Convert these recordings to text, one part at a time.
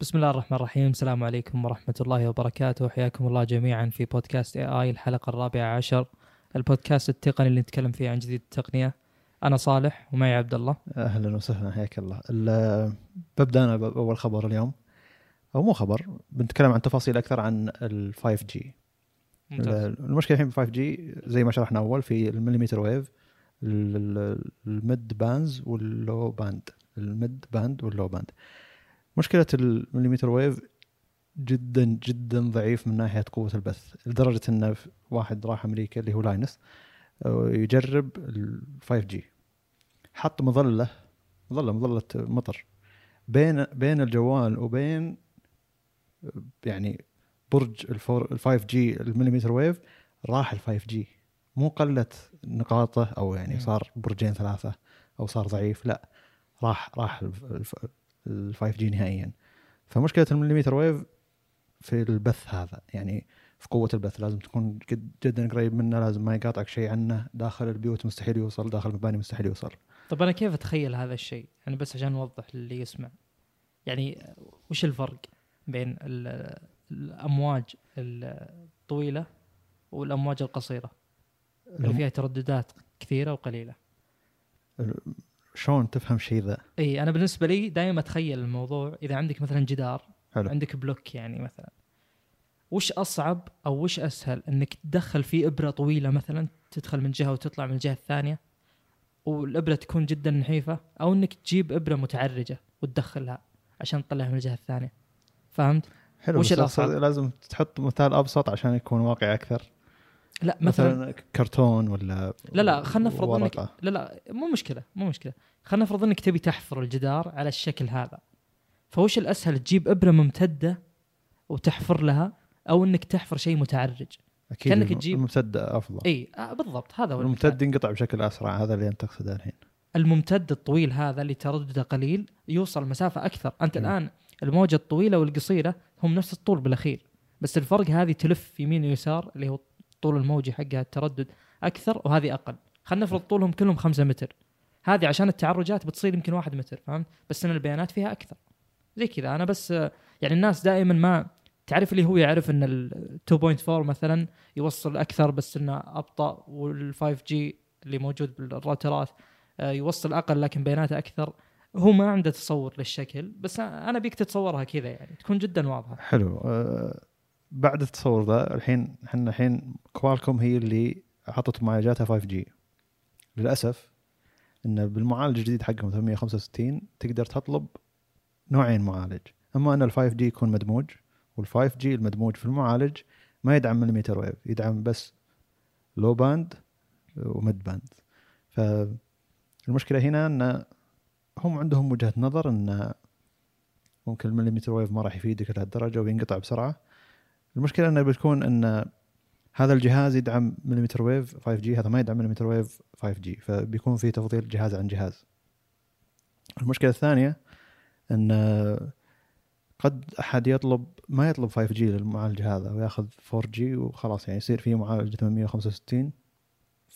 بسم الله الرحمن الرحيم. السلام عليكم ورحمة الله وبركاته. حياكم الله جميعا في بودكاست اي اي الحلقة الرابعة عشر. البودكاست التقني اللي نتكلم فيه عن جديد التقنية. أنا صالح ومعي عبد الله. أهلا وسهلا. حياك الله. ال- ببدأ أنا بأول خبر اليوم. أو مو خبر بنتكلم عن تفاصيل أكثر عن ال 5G ممتاز. المشكلة الحين ب 5G زي ما شرحنا أول في ال millimeter wave ال- ال- ال mid bands وال low band ال mid band وال low band مشكلة ال millimeter wave جدا جدا ضعيف من ناحية قوة البث لدرجة إن واحد راح أمريكا اللي هو Linus آه، يجرب ال 5G حط مظلة مظلة مظلة مطر بين بين الجوال وبين يعني برج ال four ال 5G ال millimeter wave راح ال 5G مو قلت نقاطه أو يعني. صار برجين ثلاثة أو صار ضعيف لا راح راح ال 5 G نهائيا. فمشكلة ال millimeter wave في البث هذا يعني في قوة البث لازم تكون جد جدا قريب منه لازم ما يقاطعك شيء عنه داخل البيوت مستحيل يوصل داخل المباني مستحيل يوصل. طب أنا كيف أتخيل هذا الشيء؟ يعني بس عشان نوضح للي يسمع. يعني وش الفرق بين ال- الأمواج الطويلة والأمواج القصيرة؟ اللي فيها ترددات كثيرة وقليلة. شلون تفهم شيء ذا إي أنا بالنسبة لي دائما أتخيل الموضوع إذا عندك مثلا جدار حلو عندك بلوك يعني مثلا وش أصعب أو وش أسهل إنك تدخل فيه إبرة طويلة مثلا تدخل من جهة وتطلع من الجهة الثانية والإبرة تكون جدا نحيفة أو إنك تجيب إبرة متعرجة وتدخلها عشان تطلعها من الجهة الثانية فهمت؟ حلو وش بس الأصعب؟ لازم تحط مثال أبسط عشان يكون واقعي أكثر لا مثلا, مثلا كرتون ولا لا لا خلنا نفرض انك ورقة. لا لا مو مشكلة مو مشكلة. خلنا نفرض إنك تبي تحفر الجدار على الشكل هذا. فوش الأسهل؟ تجيب إبرة ممتدة وتحفر لها أو إنك تحفر شيء متعرج. أكيد الم- تجيب- الممتد أفضل. إي آه بالضبط هذا هو الممتد ينقطع بشكل أسرع هذا اللي انت تقصده الحين. الممتد الطويل هذا اللي تردده قليل يوصل مسافة أكثر. أنت مم. الآن الموجة الطويلة والقصيرة هم نفس الطول بالأخير بس الفرق هذه تلف يمين ويسار اللي هو الطول الموجي حقها التردد أكثر وهذه أقل. خلينا نفرض طولهم كلهم خمسة متر. هذه عشان التعرجات بتصير يمكن واحد متر فهمت؟ بس إن البيانات فيها أكثر. زي كذا. أنا بس آه، يعني الناس دائما ما تعرف اللي هو يعرف إن ال 2.4 مثلا يوصل أكثر بس إنه أبطأ وال 5 جي اللي موجود بالراوترات آه، يوصل أقل لكن بياناته أكثر. هو ما عنده تصور للشكل بس أنا أبيك تتصورها كذا يعني تكون جدا واضحة. حلو. أه بعد التصور ذا الحين إحنا الحين Qualcomm هي اللي حطت معالجاتها 5 G للأسف إن بالمعالج الجديد حقهم 865 تقدر تطلب نوعين معالج. أما إن ال 5 G يكون مدموج وال 5 G المدموج في المعالج ما يدعم millimeter wave يدعم بس low band و mid band فالمشكلة هنا إن هم عندهم وجهة نظر إن ممكن ال millimeter wave ما راح يفيدك لهالدرجة وينقطع بسرعة. المشكلة إنه بتكون إن هذا الجهاز يدعم millimeter wave 5 G هذا ما يدعم millimeter wave 5 G فبيكون في تفضيل جهاز عن جهاز. المشكلة الثانية إن قد أحد يطلب ما يطلب 5 G للمعالج هذا ويأخذ 4 G وخلاص يعني يصير في معالج 865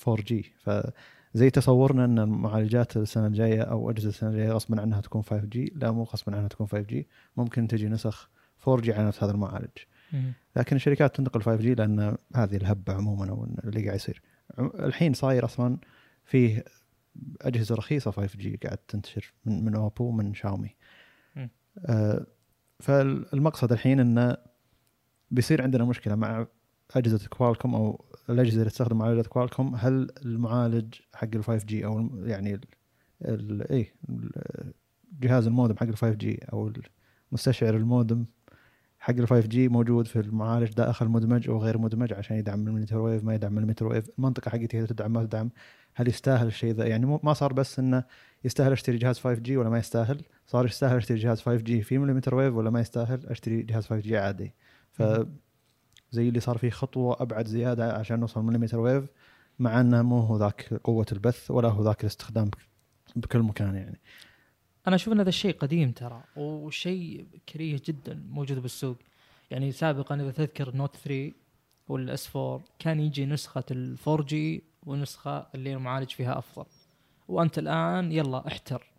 4 G. فزي تصورنا إن المعالجات السنة الجاية أو أجهزة السنة الجاية غصبا عنها تكون 5 G لا مو غصبا عنها تكون 5 G ممكن تجي نسخ 4 G على نفس هذا المعالج. لكن الشركات تنتقل 5 G لأن هذه الهبة عموما أو اللي قاعد يصير. الحين صاير أصلا فيه أجهزة رخيصة 5 G قاعد تنتشر من من OPPO ومن شاومي. آه فالمقصد الحين إنه بيصير عندنا مشكلة مع أجهزة Qualcomm أو الأجهزة اللي تستخدم معالجات Qualcomm هل المعالج حق ال 5 G أو يعني ال ال إيه ال- جهاز المودم حق ال 5 G أو مستشعر المودم حق ال 5 G موجود في المعالج داخل مدمج أو غير مدمج عشان يدعم ال millimeter wave ما يدعم ال millimeter wave المنطقة حقتي هل تدعم ما تدعم. هل يستاهل الشيء ذا؟ يعني ما صار بس إنه يستاهل أشتري جهاز 5 G ولا ما يستاهل. صار يستاهل أشتري جهاز 5 G في millimeter wave ولا ما يستاهل أشتري جهاز 5 G عادي. ف زي اللي صار فيه خطوة أبعد زيادة عشان نوصل millimeter wave مع إنه مو هو ذاك قوة البث ولا هو ذاك الاستخدام بك- بكل مكان يعني. أنا أشوف إن هذا الشيء قديم ترى وشيء كريه جدا موجود بالسوق. يعني سابقا إذا تذكر Note 3 وال S 4 كان يجي نسخة ال 4 G ونسخة اللي المعالج فيها أفضل. وأنت الآن يلا احتر.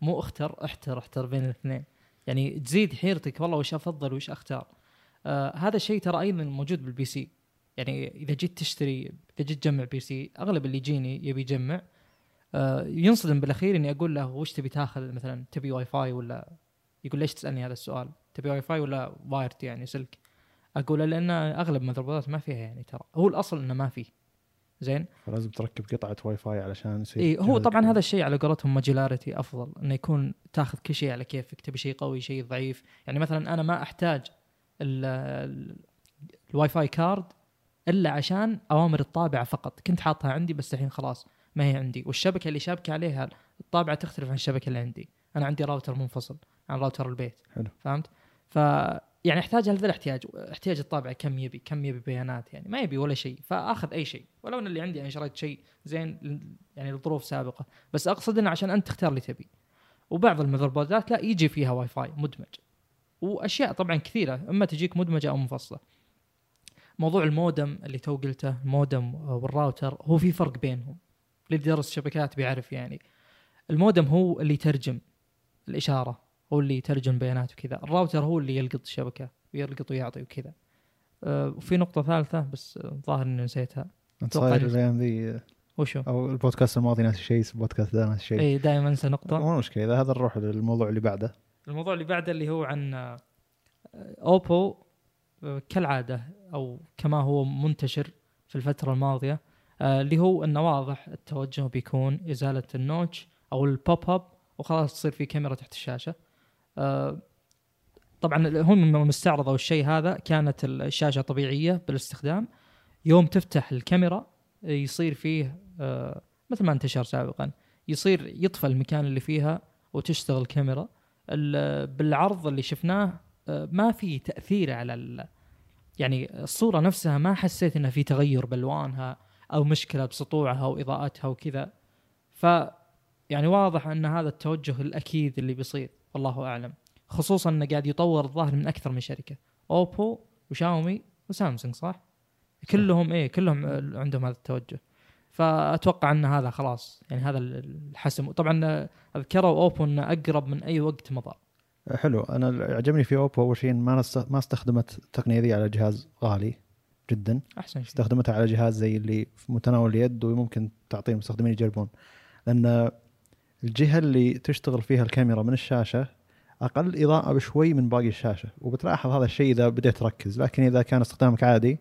مو اختر احتر احتر بين الاثنين. يعني تزيد حيرتك والله وش أفضل وش أختار. آه هذا الشيء ترى أيضا موجود بال PC يعني إذا جيت تشتري إذا جيت تجمع PC أغلب اللي يجيني يبي يجمع ينصدم بالأخير إني أقول له وش تبي تاخذ مثلا؟ تبي واي فاي ولا؟ يقول ليش تسألني هذا السؤال؟ تبي واي فاي ولا wired يعني سلك أقول لأن أغلب المذربوردات ما فيها يعني ترى. هو الأصل إنه ما فيه زين؟ فلازم تركب قطعة واي فاي علشان يصير إي هو طبعا. هذا الشيء على قولتهم modularity أفضل إنه يكون تاخذ كل شيء على كيفك تبي شيء قوي شيء ضعيف. يعني مثلا أنا ما أحتاج ال- ال- ال Wi-Fi card إلا عشان أوامر الطابعة فقط. كنت حاطها عندي بس الحين خلاص ما هي عندي. والشبكة اللي شابكة عليها الطابعة تختلف عن الشبكة اللي عندي. أنا عندي راوتر منفصل عن راوتر البيت. حلو. فهمت؟ ف يعني أحتاج هذا الاحتياج. احتياج الطابعة كم يبي كم يبي بيانات يعني. ما يبي ولا شيء. فأخذ أي شيء. ولو أن اللي عندي أنا شريت شيء زين يعني لظروف سابقة. بس أقصد إنه عشان أنت تختار اللي تبي. وبعض المذربوردات لا يجي فيها واي فاي مدمج. وأشياء طبعا كثيرة أما تجيك مدمجة أو منفصلة. موضوع المودم اللي تو قلته المودم والراوتر هو في فرق بينهم. اللي درس شبكات بيعرف يعني. المودم هو اللي يترجم الإشارة هو اللي يترجم بيانات وكذا. الراوتر هو اللي يلقط الشبكة ويلقط ويعطي وكذا. أه، وفي نقطة ثالثة بس آه، الظاهر إني نسيتها. صاير الأيام ذي وشو؟ أو البودكاست الماضي ناسي شيء البودكاست ده ناسي شيء. اي دائما انسى نقطه مو مشكلة إذا هذا نروح للموضوع اللي بعده. الموضوع اللي بعده اللي هو عن آه، OPPO آه، كالعادة أو كما هو منتشر في الفترة الماضية. آه، اللي هو إنه واضح التوجه بيكون إزالة ال notch أو ال pop-up وخلاص تصير في كاميرا تحت الشاشة. آه، طبعا هم لما استعرضوا الشيء هذا كانت الشاشة طبيعية بالاستخدام. يوم تفتح الكاميرا يصير فيه آه، مثل ما انتشر سابقا يصير يطفى المكان اللي فيها وتشتغل الكاميرا ال- بالعرض اللي شفناه آه، ما في تأثير على. يعني الصورة نفسها ما حسيت إنه في تغير بألوانها. أو مشكلة بسطوعها وإضاءتها وكذا. ف يعني واضح أن هذا التوجه الأكيد اللي بيصير والله أعلم. خصوصا إنه قاعد يطور الظاهر من أكثر من شركة. أوبو وشاومي وسامسونج صح؟ كلهم إيه كلهم عندهم هذا التوجه. فأتوقع أن هذا خلاص يعني هذا الحسم. طبعا أذكروا أوبو إنه أقرب من أي وقت مضى. حلو. أنا عجبني في أوبو أول شيء ما ما استخدمت التقنية ذي على جهاز غالي. جدا. أحسن شيء. استخدمتها على جهاز زي اللي في متناول اليد وممكن تعطيه المستخدمين يجربون. لأن الجهة اللي تشتغل فيها الكاميرا من الشاشة أقل إضاءة بشوي من باقي الشاشة. وبتلاحظ هذا الشيء إذا بديت تركز. لكن إذا كان استخدامك عادي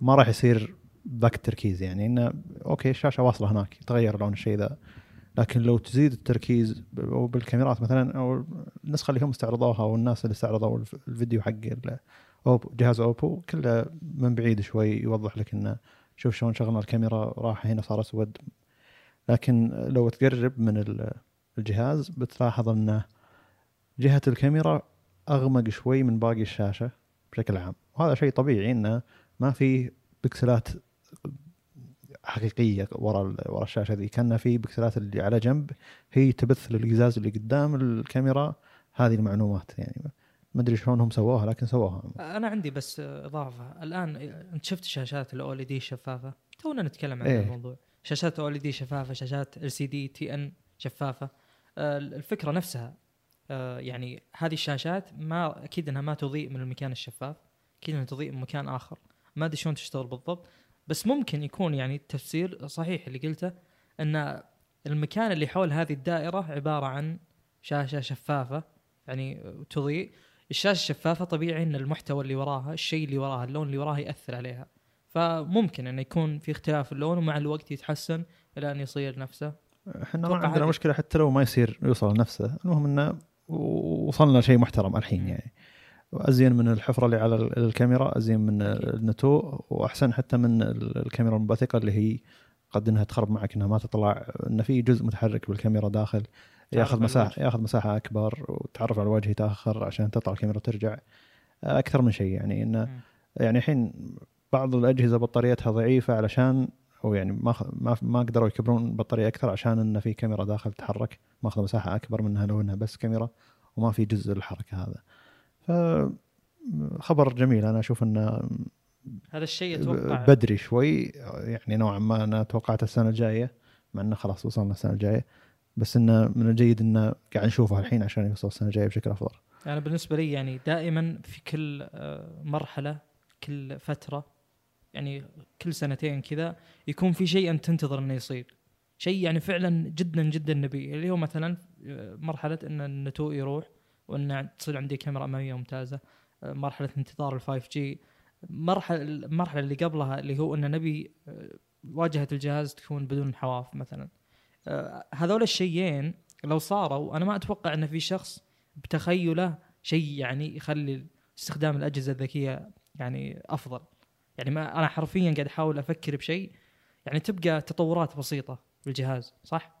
ما راح يصير ذاك التركيز يعني. إنه okay الشاشة واصلة هناك يتغير لون الشيء ذا. لكن لو تزيد التركيز بالكاميرات مثلا أو النسخة اللي هم استعرضوها أو الناس اللي استعرضوا الف- الفيديو حق OPPO جهاز OPPO كله من بعيد شوي يوضح لك إنه شوف شلون شغلنا الكاميرا راح هنا صار أسود. لكن لو تقرب من ال- الجهاز بتلاحظ إنه جهة الكاميرا أغمق شوي من باقي الشاشة بشكل عام. وهذا شيء طبيعي إنه ما في بكسلات حقيقية ورا ورا الشاشة ذي. كان في بكسلات اللي على جنب هي تبث للقزاز اللي قدام الكاميرا. هذه المعلومات يعني. ما أدري شلون هم سووها لكن سووها. أنا عندي بس إضافة. الآن أنت شفت شاشات ال OLED الشفافه تونا نتكلم عن إيه. الموضوع. شاشات OLED شفافة شاشات LCD TN شفافة. آه، الفكرة نفسها آه، يعني هذه الشاشات ما أكيد إنها ما تضيء من المكان الشفاف أكيد إنها تضيء من مكان آخر. ما أدري شلون تشتغل بالضبط بس ممكن يكون يعني التفسير صحيح اللي قلته إن المكان اللي حول هذه الدائرة عبارة عن شاشة شفافة يعني تضيء. الشاشة الشفافة طبيعي إن المحتوى اللي وراها الشيء اللي وراها اللون اللي وراها يأثر عليها. فممكن انه يكون في اختلاف اللون ومع الوقت يتحسن إلى أن يصير نفسه. إحنا ما عندنا مشكلة حتى لو ما يصير يوصل لنفسه المهم إنه وصلنا لشيء محترم الحين. يعني. وأزين من الحفرة اللي على ال- الكاميرا أزين من النتو وأحسن حتى من ال- الكاميرا المنبثقة اللي هي قد إنها تخرب معك إنها ما تطلع إن في جزء متحرك بالكاميرا داخل. ياخذ مساحه. ياخذ مساحة أكبر وتعرف على الوجه يتاخر عشان تطلع الكاميرا وترجع أكثر من شيء يعني إنه. يعني الحين بعض الأجهزة بطاريتها ضعيفة علشان أو يعني ما ما ما قدروا يكبرون البطاريه أكثر عشان انه في كاميرا داخل تتحرك ماخذه مساحة أكبر منها لو إنها بس كاميرا وما في جزء الحركه هذا. ف خبر جميل أنا أشوف إنه هذا الشيء أتوقع بدري شوي يعني نوعا ما أنا توقعت السنة الجاية مع إنه خلاص وصلنا السنة الجاية بس إنه من الجيد إنه قاعد نشوفه الحين عشان يوصل السنة الجاية بشكل أفضل. أنا بالنسبة لي يعني دائما في كل آه، مرحلة كل فترة يعني كل سنتين كذا يكون في شيء أنت تنتظر إنه يصير. شيء يعني فعلا جدا جدا نبي. اللي هو مثلا آه، مرحلة إن النتوء يروح وإن تصير عندي كاميرا أمامية ممتازة آه، مرحلة انتظار ال 5 جي مرحله المرحلة اللي قبلها اللي هو إن نبي واجهة الجهاز تكون بدون حواف مثلا. هذول الشيئين لو صاروا أنا ما أتوقع إن في شخص بتخيله شيء يعني يخلي استخدام الأجهزة الذكية يعني أفضل. يعني ما أنا حرفيا قاعد أحاول أفكر بشيء يعني تبقى تطورات بسيطة بالجهاز صح؟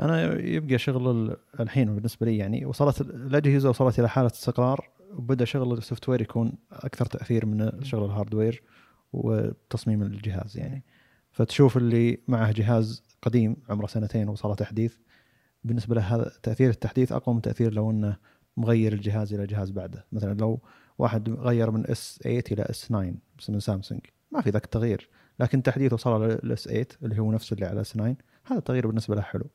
أنا يبقى شغل ال- الحين بالنسبة لي يعني وصلت الأجهزة وصلت إلى حالة استقرار وبدأ شغل ال software يكون أكثر تأثير من شغل ال hardware وتصميم الجهاز يعني. فتشوف اللي معه جهاز قديم عمره سنتين وصل تحديث. بالنسبة له هذا تأثير التحديث أقوى من تأثير لو إنه مغير الجهاز إلى جهاز بعده. مثلا لو واحد غير من S 8 إلى S 9 بس من سامسونج ما في ذاك التغيير. لكن تحديث وصل لل S 8 اللي هو نفس اللي على S 9 هذا التغيير بالنسبة له حلو.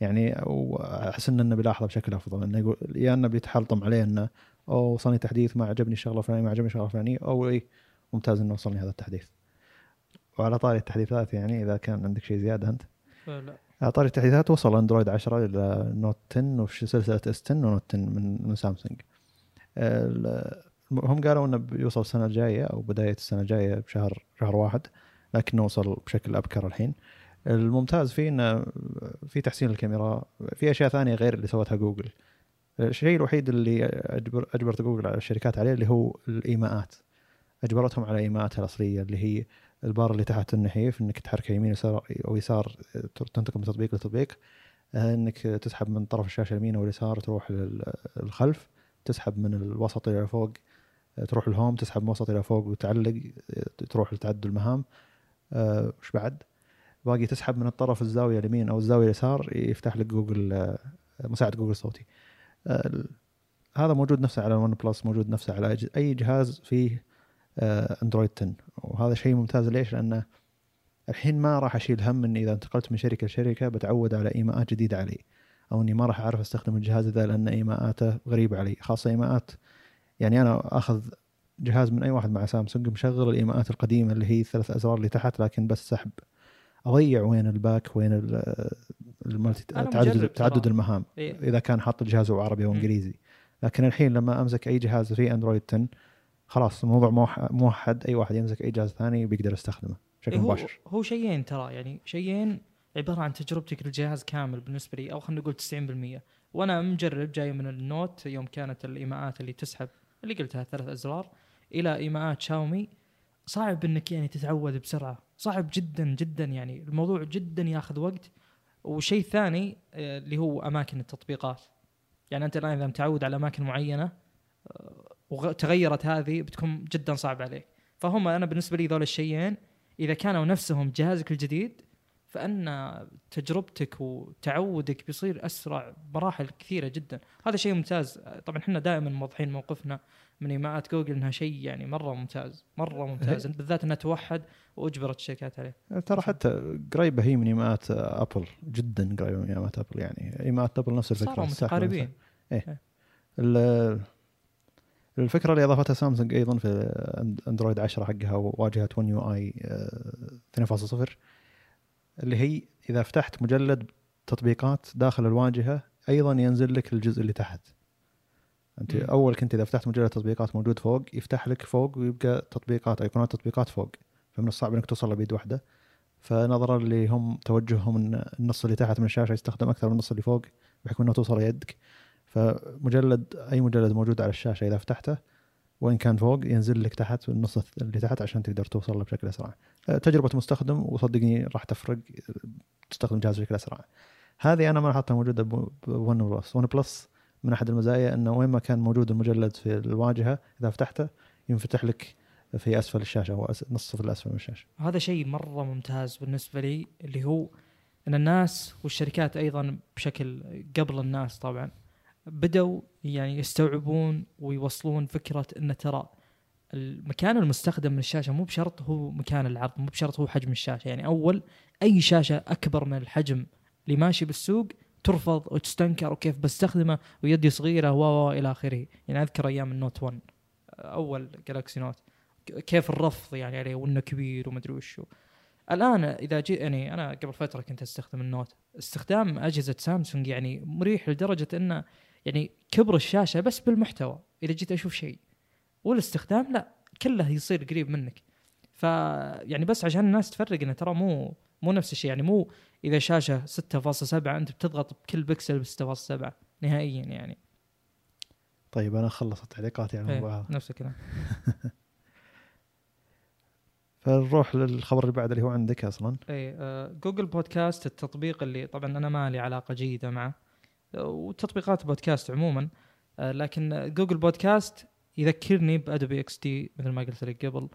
يعني وأحس إنه بيلاحظه بشكل أفضل إنه يقول يا إنه بيتحلطم عليه إنه أو وصلني تحديث ما عجبني الشغلة الفلانية ما عجبني الشغلة الفلانية أو اي ممتاز إنه وصلني هذا التحديث. وعلى طاري التحديثات يعني إذا كان عندك شيء زيادة أنت. لا طاري التحديثات وصل أندرويد 10 إلى Note 10 وفي سلسلة S 10 و Note 10 من من سامسونج. هم قالوا إنه بيوصل السنة الجاية أو بداية السنة الجاية بشهر شهر واحد لكنه وصل بشكل أبكر الحين. الممتاز فيه إنه في تحسين الكاميرا في أشياء ثانية غير اللي سوتها جوجل. الشيء الوحيد اللي أجبر أجبرت جوجل على الشركات عليه اللي هو الإيماءات. أجبرتهم على إيماءاتها الأصلية اللي هي البار اللي تحت النحيف إنك تحركه يمين يسار أو يسار تنتقل من تطبيق لتطبيق آه، إنك تسحب من طرف الشاشة اليمين أو اليسار تروح للخلف تسحب من الوسط إلى فوق آه، تروح الهوم تسحب من الوسط إلى فوق وتعلق آه، تروح لتعدل المهام وش بعد؟ باقي تسحب من الطرف الزاوية اليمين أو الزاوية اليسار يفتح لك جوجل مساعد جوجل صوتي. هذا موجود نفسه على الون بلس موجود نفسه على أي جهاز فيه اندرويد 10 وهذا شيء ممتاز ليش؟ لأنه الحين ما راح أشيل هم إني إذا انتقلت من شركة لشركة بتعود على إيماءات جديدة علي أو إني ما راح أعرف أستخدم الجهاز ذا لأن إيماءاته غريبة علي خاصة إيماءات يعني أنا أخذ جهاز من أي واحد مع سامسونج مشغل الإيماءات القديمة اللي هي الثلاث أزرار اللي تحت لكن بس سحب أضيع وين ال back وين ال- ال multi تعدد تعدد. المهام إيه. إذا كان حاط الجهاز عربي أو مم. إنجليزي لكن الحين لما أمسك أي جهاز فيه اندرويد 10 خلاص الموضوع موح- موحد أي واحد يمسك أي جهاز ثاني بيقدر يستخدمه بشكل إيه هو مباشر. هو شيئين ترى يعني شيئين عبارة عن تجربتك للجهاز كامل بالنسبة لي أو خلينا نقول 90% وأنا مجرب جاي من النوت يوم كانت الإيماءات اللي تسحب اللي قلتها ثلاث أزرار إلى إيماءات شاومي. صعب إنك يعني تتعود بسرعة صعب جدا جدا يعني الموضوع جدا ياخذ وقت. وشيء ثاني آه، اللي هو أماكن التطبيقات. يعني أنت الآن إذا متعود على أماكن معينة آه، وتغيرت هذه بتكون جدا صعب عليك فهم أنا بالنسبة لي ذول الشيئين إذا كانوا نفسهم جهازك الجديد فأن تجربتك وتعودك بيصير أسرع بمراحل كثيرة جدا. هذا شيء ممتاز. طبعا إحنا دائما موضحين موقفنا من إيماءات جوجل إنها شيء يعني مرة ممتاز مرة ممتاز. بالذات إنها توحد وأجبرت الشركات عليه. ترى حتى قريبة هي من إيماءات أبل جدا قريبة من إيماءات أبل يعني. إيماءات أبل نفس الفكرة. صاروا متقاربين. ال- الفكرة اللي اضافتها سامسونج أيضا في أندرويد 10 حقها وواجهة 1 يو اي 2.0 اللي هي إذا فتحت مجلد تطبيقات داخل الواجهة أيضا ينزل لك الجزء اللي تحت. أنت مم. أول كنت إذا فتحت مجلد تطبيقات موجود فوق يفتح لك فوق ويبقى تطبيقات أيقونات تطبيقات فوق. فمن الصعب إنك توصل بيد واحدة. فنظرا اللي هم توجههم إن النص اللي تحت من الشاشة يستخدم أكثر من النص اللي فوق بحكم إنه توصل يدك. فمجلد أي مجلد موجود على الشاشة إذا فتحته وين كان فوق ينزل لك تحت النص اللي تحت عشان تقدر توصل له بشكل أسرع. أه، تجربة مستخدم وصدقني راح تفرق تستخدم الجهاز بشكل أسرع. هذه أنا ما لاحظتها موجودة ب ون بلس، ون بلس من أحد المزايا إنه وين ما كان موجود المجلد في الواجهة إذا فتحته ينفتح لك في أسفل الشاشة أو نص في الأسفل من الشاشة. هذا شيء مرة ممتاز بالنسبة لي اللي هو إن الناس والشركات أيضا بشكل قبل الناس طبعا بدأوا يعني يستوعبون ويوصلون فكرة إن ترى المكان المستخدم من الشاشه مو بشرط هو مكان العرض مو بشرط هو حجم الشاشة. يعني أول أي شاشة أكبر من الحجم اللي ماشي بالسوق ترفض وتستنكر وكيف بستخدمه ويدي صغيرة و إلى آخره. يعني أذكر أيام النوت 1 أول جالكسي نوت كيف الرفض يعني عليه وإنه كبير ومدري وشو الآن إذا جيت يعني أنا قبل فترة كنت أستخدم النوت. استخدام أجهزة سامسونج يعني مريح لدرجة إنه يعني كبر الشاشة بس بالمحتوى إذا جيت أشوف شيء. والاستخدام لا كله يصير قريب منك. ف يعني بس عشان الناس تفرق إنه ترى مو مو نفس الشيء. يعني مو إذا شاشة 6.7 أنت بتضغط بكل بكسل ب 6.7 نهائيا يعني. طيب أنا خلصت تعليقاتي على الموضوع إيه، هذا نفس الكلام. فنروح للخبر اللي بعده اللي هو عندك أصلا. اي آه، جوجل بودكاست التطبيق اللي طبعا أنا ما لي علاقة جيدة معه. وتطبيقات بودكاست عموما. آه، لكن جوجل بودكاست يذكرني بأدوبي XD مثل ما قلت لك قبل.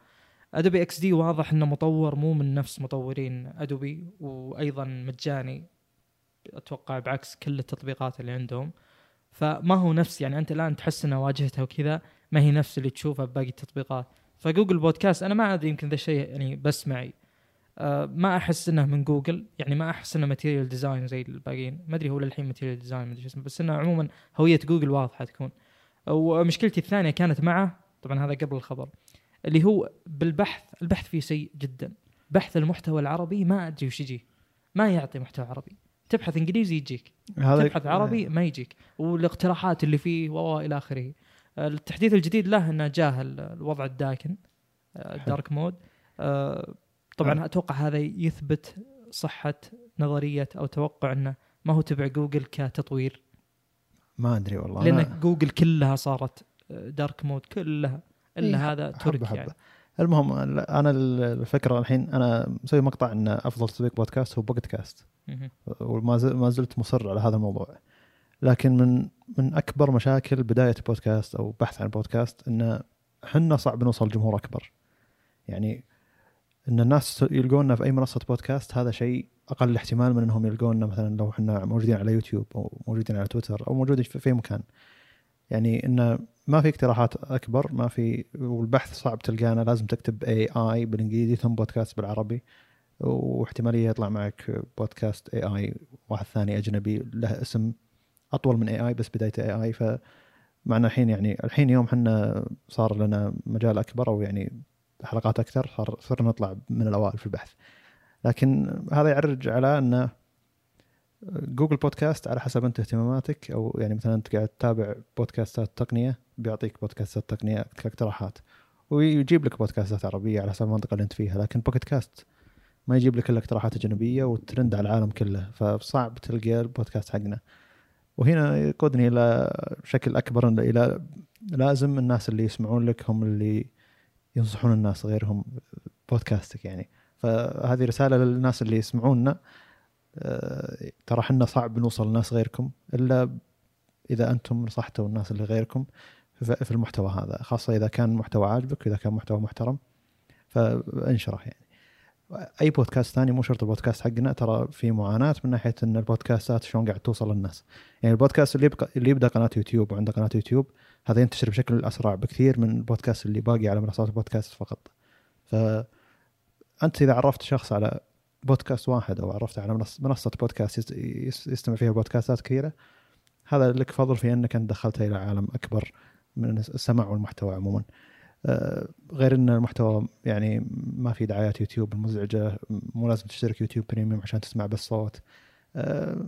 أدوبي XD واضح إنه مطور مو من نفس مطورين أدوبي وأيضا مجاني. أتوقع بعكس كل التطبيقات اللي عندهم. فما هو نفس يعني أنت الآن تحس ان واجهته وكذا ما هي نفس اللي تشوفها بباقي التطبيقات. فجوجل بودكاست أنا ما أدري يمكن ذا الشيء يعني بس معي. ما أحس إنه من جوجل. يعني ما أحس إنه material design زي الباقيين. ما أدري هو للحين material design ما أدري شو اسمه بس إنه عموما هوية جوجل واضحة تكون. ومشكلتي الثانية كانت معه طبعا هذا قبل الخبر اللي هو بالبحث البحث فيه سيء جدا. بحث المحتوى العربي ما أدري وش يجي ما يعطي محتوى عربي. تبحث إنجليزي يجيك. هذا تبحث عربي ما يجيك. والاقتراحات اللي فيه و إلى آخره. التحديث الجديد له إنه جاه ال- الوضع الداكن آه، الدارك مود آه، طبعا حلو. أتوقع هذا يثبت صحة نظرية أو توقع أنه ما هو تبع جوجل كتطوير ما أدري والله لأن أنا- جوجل كلها صارت dark mode كلها إلا إيه، هذا حبة. يعني المهم أنا الفكرة الحين أنا مسوي مقطع إن أفضل تطبيق بودكاست هو بوكيت كاست. وما ما زلت مصر على هذا الموضوع لكن من من أكبر مشاكل بداية بودكاست أو بحث عن بودكاست إن إحنا صعب نوصل لجمهور أكبر يعني إن الناس يلقونا في أي منصة بودكاست هذا شيء أقل احتمال من إنهم يلقونا مثلا لو إحنا موجودين على يوتيوب أو موجودين على تويتر أو موجودين في أي مكان. يعني انه ما في اقتراحات أكبر ما في والبحث صعب تلقانا لازم تكتب اي اي بالإنجليزي ثم بودكاست بالعربي واحتمالية يطلع معك بودكاست اي اي واحد ثاني أجنبي له اسم أطول من اي اي بس بدايته اي اي فمعنا الحين يعني الحين يوم حنا صار لنا مجال أكبر أو يعني حلقات أكثر صرنا نطلع من الأوائل في البحث. لكن هذا يعرج على انه Google Podcast على حسب أنت اهتماماتك أو يعني مثلا أنت قاعد تتابع بودكاستات تقنية بيعطيك بودكاستات تقنية كاقتراحات ويجيب لك بودكاستات عربية على حسب المنطقة اللي أنت فيها. لكن Pocket Cast ما يجيب لك إلا اقتراحات أجنبية وترند على العالم كله فصعب تلقى البودكاست حقنا. وهنا يقودني إلى شكل أكبر إلى لازم الناس اللي يسمعون لك هم اللي ينصحون الناس غيرهم بودكاستك يعني. فهذه رسالة للناس اللي يسمعونا آه، ترى إحنا صعب نوصل لناس غيركم إلا إذا أنتم نصحتوا الناس اللي غيركم في المحتوى هذا خاصة إذا كان محتوى عاجبك واذا كان محتوى محترم. فانشره يعني. أي بودكاست ثاني مو شرط البودكاست حقنا ترى في معاناة من ناحية إن البودكاستات شلون قاعد توصل للناس. يعني البودكاست اللي اللي يبدأ قناة يوتيوب وعنده قناة يوتيوب هذا ينتشر بشكل أسرع بكثير من البودكاست اللي باقي على منصات البودكاست فقط. فانت إذا عرفت شخص على بودكاست واحد أو عرفته على منص- منصة بودكاست يس- يس- يستمع فيها بودكاستات كثيرة هذا لك فضل في أنك أنت دخلته إلى عالم أكبر من السمع والمحتوى عموما. آه، غير إن المحتوى يعني ما في دعايات يوتيوب المزعجه مو لازم تشترك YouTube Premium عشان تسمع بس صوت. آه،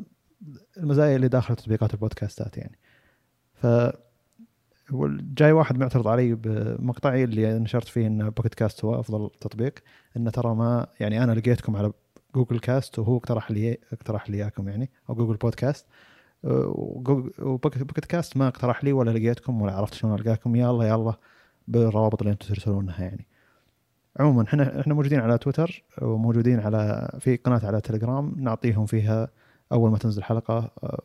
المزايا اللي داخل تطبيقات البودكاستات يعني. ف جاي واحد معترض علي بمقطعي اللي نشرت فيه إن Pocket Cast هو أفضل تطبيق إنه ترى ما يعني أنا لقيتكم على Google Cast وهو اقترح لي اقترح لي إياكم يعني أو Google Podcast و Pocket Pocket Cast ما اقترح لي ولا لقيتكم ولا عرفت شلون ألقاكم. يلا يلا بالروابط اللي أنتم ترسلونها يعني. عموما إحنا إحنا موجودين على تويتر وموجودين على في قناة على تليجرام نعطيهم فيها أول ما تنزل حلقة. أه،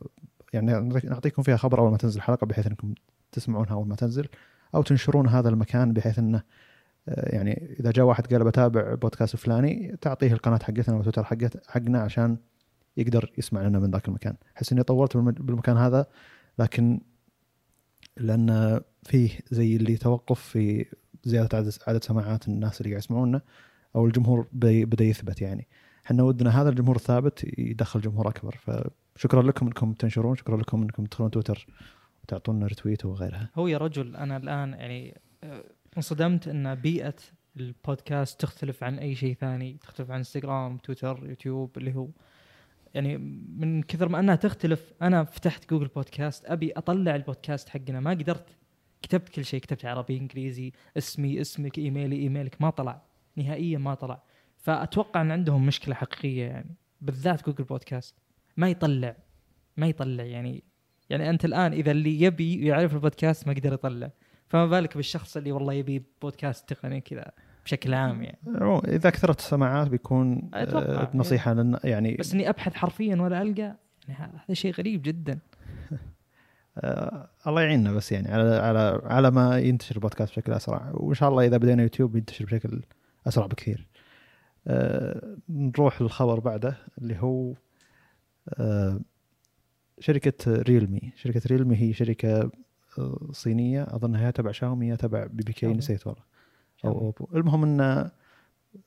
يعني نعطيكم فيها خبر أول ما تنزل حلقة بحيث إنكم تسمعونها أول ما تنزل أو تنشرون هذا المكان بحيث إنه آه، يعني إذا جاء واحد قال بتابع بودكاست فلاني تعطيه القناة حقتنا وتويتر حقت حقنا عشان يقدر يسمع لنا من ذاك المكان. أحس إني طولت بالم- بالمكان هذا لكن لأن فيه زي اللي توقف في زيادة عدد عدد سماعات الناس اللي قاعد يسمعونا أو الجمهور بدا يثبت يعني. إحنا ودنا هذا الجمهور الثابت يدخل جمهور أكبر. فشكرا لكم إنكم تنشرون شكرا لكم إنكم تدخلون تويتر وتعطونا retweet وغيرها. هو يا رجل أنا الآن يعني آه، انصدمت إن بيئة البودكاست تختلف عن أي شيء ثاني تختلف عن انستغرام تويتر يوتيوب اللي هو. يعني من كثر ما أنها تختلف أنا فتحت Google Podcast أبي أطلع البودكاست حقنا. ما قدرت. كتبت كل شيء كتبت عربي إنجليزي اسمي اسمك إيميلي إيميلك. ما طلع. نهائيا ما طلع. فأتوقع إن عندهم مشكلة حقيقية يعني. بالذات جوجل بودكاست ما يطلع. ما يطلع يعني. يعني أنت الآن إذا اللي يبي يعرف البودكاست ما يقدر يطلع فما بالك بالشخص اللي والله يبي بودكاست تقني كذا بشكل عام يعني إذا كثرت السماعات بيكون أتوقع. آه، نصيحه لنا يعني بس إني أبحث حرفيا ولا ألقى يعني هذا شيء غريب جدا آه الله يعيننا بس يعني على على على ما ينتشر البودكاست بشكل أسرع وإن شاء الله إذا بدينا يوتيوب ينتشر بشكل أسرع بكثير. آه نروح للخبر بعده اللي هو آه شركة ريلمي، شركة ريلمي هي شركة آه، صينية. اظنها يا تبع شاومي يا تبع BBK. نسيت والله. أو. اوبو المهم انه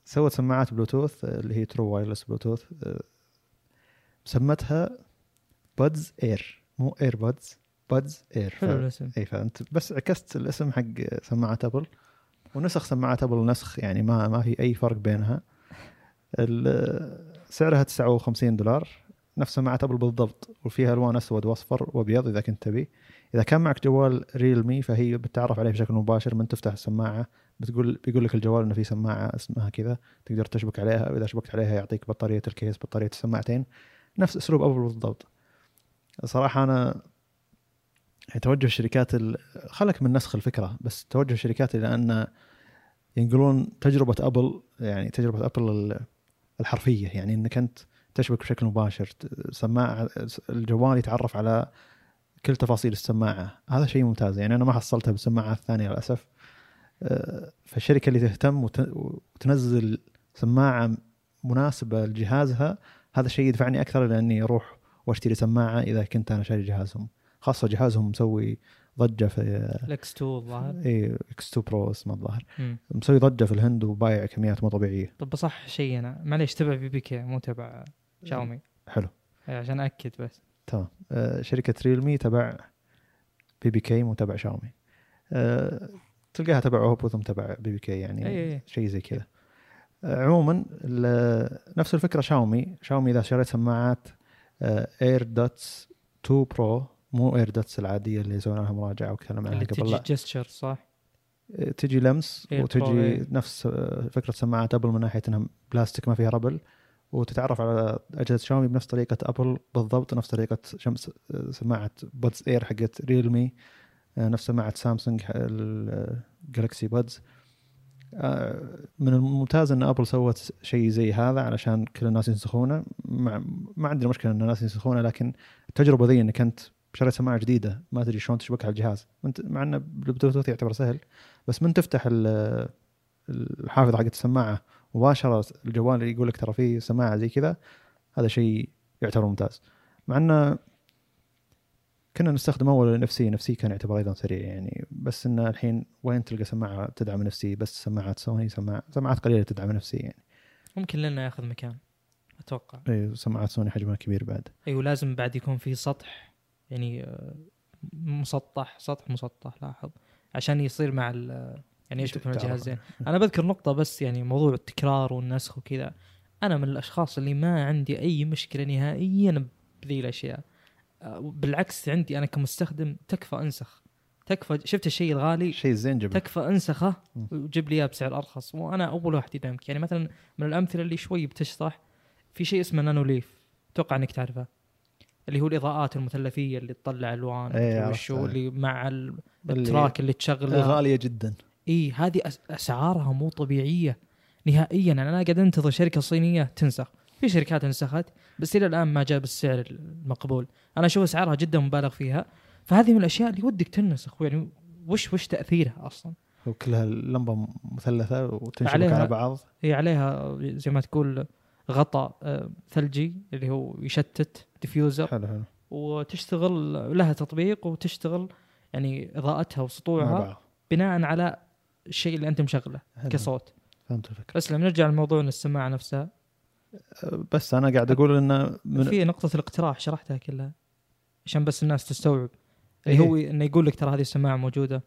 سوت سماعات بلوتوث آه، اللي هي true wireless Bluetooth سمتها Buds Air مو Air Buds Buds Air حلو الاسم. اي فأنت بس عكست الاسم حق سماعة ابل ونسخ سماعة ابل نسخ يعني ما ما في أي فرق بينها. سعرها 59 دولار. نفس سماعه ابل بالضبط وفيها ألوان أسود وأصفر وأبيض إذا كنت تبي. إذا كان معك جوال ريلمي فهي بتتعرف عليه بشكل مباشر من تفتح السماعة بتقول بيقول لك الجوال إنه في سماعة اسمها كذا تقدر تشبك عليها وإذا شبكت عليها يعطيك بطارية الكيس بطارية السماعتين. نفس أسلوب أبل بالضبط. صراحة أنا توجه الشركات ال... خلك من نسخ الفكرة بس توجه الشركات إلى أن ينقلون تجربة أبل يعني تجربة أبل ال- الحرفية يعني إنك أنت تشبك بشكل مباشر سماعه الجوال يتعرف على كل تفاصيل السماعة. هذا شيء ممتاز يعني أنا ما حصلتها بالسماعة الثانية للأسف. آه، فالشركة اللي تهتم وت- وتنزل سماعة مناسبة لجهازها هذا الشيء يدفعني أكثر لاني أروح وأشتري سماعة إذا كنت أنا شاري جهازهم. خاصة جهازهم مسوي ضجة في ال X 2 الظاهر. اي X 2 Pro اسمه الظاهر. مسوي ضجة في الهند وبايع كميات مو طبيعية. طب بصح شيء أنا معليش تبع BBK مو تبع شاومي. حلو. إيه، عشان اكد بس. تمام. آه، شركة ريلمي تبع BBK مو تبع شاومي. آه، تلقاها تبع اوبو ثم تبع BBK يعني أي. شيء زي كذا. آه، عموما نفس الفكرة شاومي. شاومي إذا شريت سماعات AirDots 2 Pro مو AirDots العادية اللي سوينا لها مراجعة وتكلمنا عنها قبل تجي gesture صح؟ تجي لمس وتجي. نفس فكرة سماعه ابل من ناحية إنها بلاستيك ما فيها ربل. وتتعرف على أجهزة شاومي بنفس طريقة أبل بالضبط نفس طريقة شمس آه، سماعة Buds Air حقت ريلمي آه، نفس سماعة سامسونج ال Galaxy Buds من الممتاز إن أبل سوت شيء زي هذا علشان كل الناس ينسخونه. ما عندنا مشكلة إن الناس ينسخونه لكن التجربة ذي إنك أنت شريت سماعة جديدة ما تدري شلون تشبكها على الجهاز. مع انه البلوتوث يعتبر سهل بس من تفتح ال- الحافظة حقت السماعة مباشرة الجوال اللي يقول لك ترى في سماعة زي كذا هذا شيء يعتبر ممتاز. مع إنه كنا نستخدم أول إن إف سي إن إف سي كان يعتبر أيضا سريع يعني بس انه الحين وين تلقى سماعة تدعم NFC؟ بس سماعات سوني سماعة سماعات قليلة تدعم NFC يعني. ممكن لنا ياخذ مكان أتوقع. إي سماعات سوني حجمها كبير بعد. إي ولازم بعد يكون في سطح يعني آه، مسطح سطح مسطح لاحظ عشان يصير مع يعني يشبك مع تعرف. الجهازين أنا بذكر نقطة بس يعني موضوع التكرار والنسخ وكذا. أنا من الأشخاص اللي ما عندي أي مشكلة نهائيا بذي الأشياء. آه، بالعكس عندي أنا كمستخدم تكفى أنسخ. تكفى شفت الشيء الغالي؟ شيء زين جبل تكفى أنسخه. وجيب لي إياه بسعر أرخص. وأنا أول واحد يدعمك. يعني مثلا من الأمثلة اللي شوي بتشطح في شيء اسمه Nanoleaf. أتوقع إنك تعرفه. اللي هو الإضاءات المثلثيه اللي تطلع ألوان عرفتها. اللي مع ال- اللي- ال track اللي تشغله. غالية جدا. إي هذه أسعارها مو طبيعية نهائيا. أنا قاعد أنتظر شركة صينية تنسخ. في شركات انسخت بس إلى الآن ما جاء بالسعر المقبول. أنا أشوف أسعارها جدا مبالغ فيها. فهذه من الأشياء اللي ودك تنسخ يعني وش وش تأثيرها أصلا؟ وكلها اللمبة مثلثة وتنشبك عليها- على بعض؟ هي عليها زي ما تقول غطاء آه، ثلجي اللي هو يشتت diffuser حلو حلو. وتشتغل لها تطبيق وتشتغل يعني إضاءتها وسطوعها بناء على الشيء اللي أنت مشغله. كصوت فهمت الفكرة بس لما نرجع لموضوع السماعة نفسها بس أنا قاعد أقول انه من في نقطة الاقتراح شرحتها كلها عشان بس الناس تستوعب اللي إيه. هو إنه يقول لك ترى هذه السماعة موجودة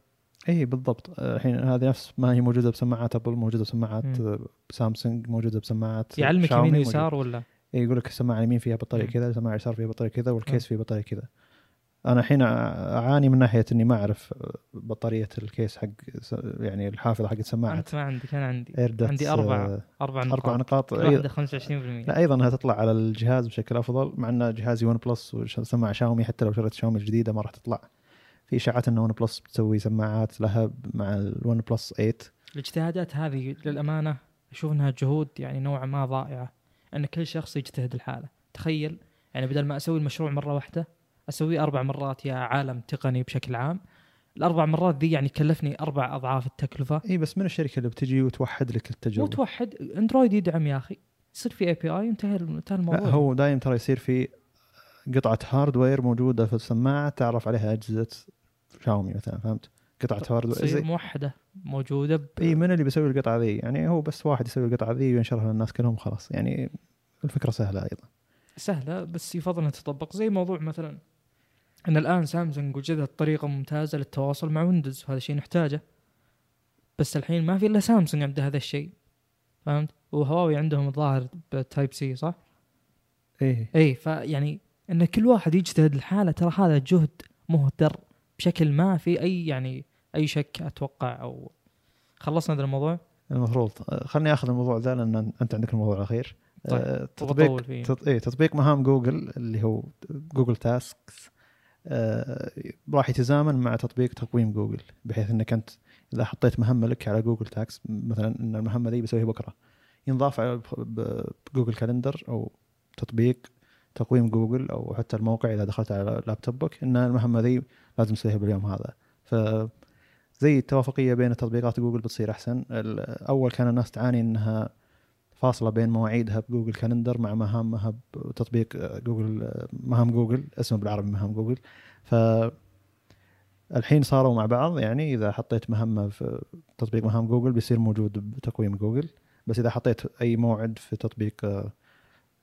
اي بالضبط الحين هذه نفس ما هي موجودة بسماعات أبل موجودة بسماعات مم. سامسونج موجودة بسماعات يعلمك يمين. ويسار ولا إيه يقول لك السماعة اليمين فيها بطارية. كذا السماعة اليسار فيها بطارية كذا والكيس فيه بطارية كذا أنا الحين أعاني من ناحية إني ما أعرف بطارية الكيس حق يعني الحافظة حق السماعه أنت ما عندك أنا عندي. عندي أربع أربع نقاط. أربع نقاط واحدة 25% لا أيضا أنها تطلع على الجهاز بشكل أفضل مع إن جهازي ون بلس وسماعة شاومي حتى لو شريت شاومي الجديده ما راح تطلع. في إشاعات إن ون بلس بتسوي سماعات لها مع الون بلس 8 الاجتهادات هذه للأمانة أشوف إنها جهود يعني نوعا ما ضائعة إن كل شخص يجتهد لحاله تخيل يعني بدل ما أسوي المشروع مرة واحدة اسويه أربع مرات يا عالم تقني بشكل عام. الأربع مرات ذي يعني كلفني أربع أضعاف التكلفة. إي بس من الشركة اللي بتجي وتوحد لك مو التجربة؟ توحد أندرويد يدعم يا أخي. يصير في API انتهى انتهى الموضوع. لا هو دايم ترى يصير في قطعة hardware موجودة في السماعة تعرف عليها أجهزة شاومي مثلا فهمت؟ قطعة hardware تصير موحدة موجودة ب... إي من اللي بيسوي القطعة ذي؟ يعني هو بس واحد يسوي القطعة ذي وينشرها للناس كلهم خلاص. يعني الفكرة سهلة أيضا. سهلة بس يفضل انها تطبق. زي موضوع مثلا إن الآن سامسونج وجدت طريقة ممتازة للتواصل مع ويندوز وهذا شيء نحتاجه. بس الحين ما في إلا سامسونج عنده هذا الشيء. فهمت؟ وهواوي عندهم الظاهر ب Type-C صح؟ إيه. اي فيعني إن كل واحد يجتهد لحاله ترى هذا جهد مهدر بشكل ما في أي يعني أي شك أتوقع أو خلصنا هذا الموضوع؟ المفروض. خلني آخذ الموضوع ذا لأن أنت عندك الموضوع الأخير. طيب، آه، تطبيق تط... إيه تطبيق مهام جوجل اللي هو جوجل Tasks راح يتزامن مع تطبيق تقويم جوجل بحيث إنك أنت إذا حطيت مهمة لك على جوجل Tasks مثلا إن المهمة دي بسويها بكرة ينضاف على بجوجل Calendar أو تطبيق تقويم جوجل أو حتى الموقع إذا دخلت على لابتوبك إن المهمة دي لازم تسويها باليوم هذا. ف زي التوافقية بين تطبيقات جوجل بتصير أحسن. أول كان الناس تعاني إنها فاصلة بين مواعيدها بجوجل Calendar مع مهامها بتطبيق آه، جوجل آه، مهام جوجل اسمه بالعربي مهام جوجل. ف الحين صاروا مع بعض يعني إذا حطيت مهمة في تطبيق مهام جوجل بيصير موجود بتقويم جوجل. بس إذا حطيت أي موعد في تطبيق آه،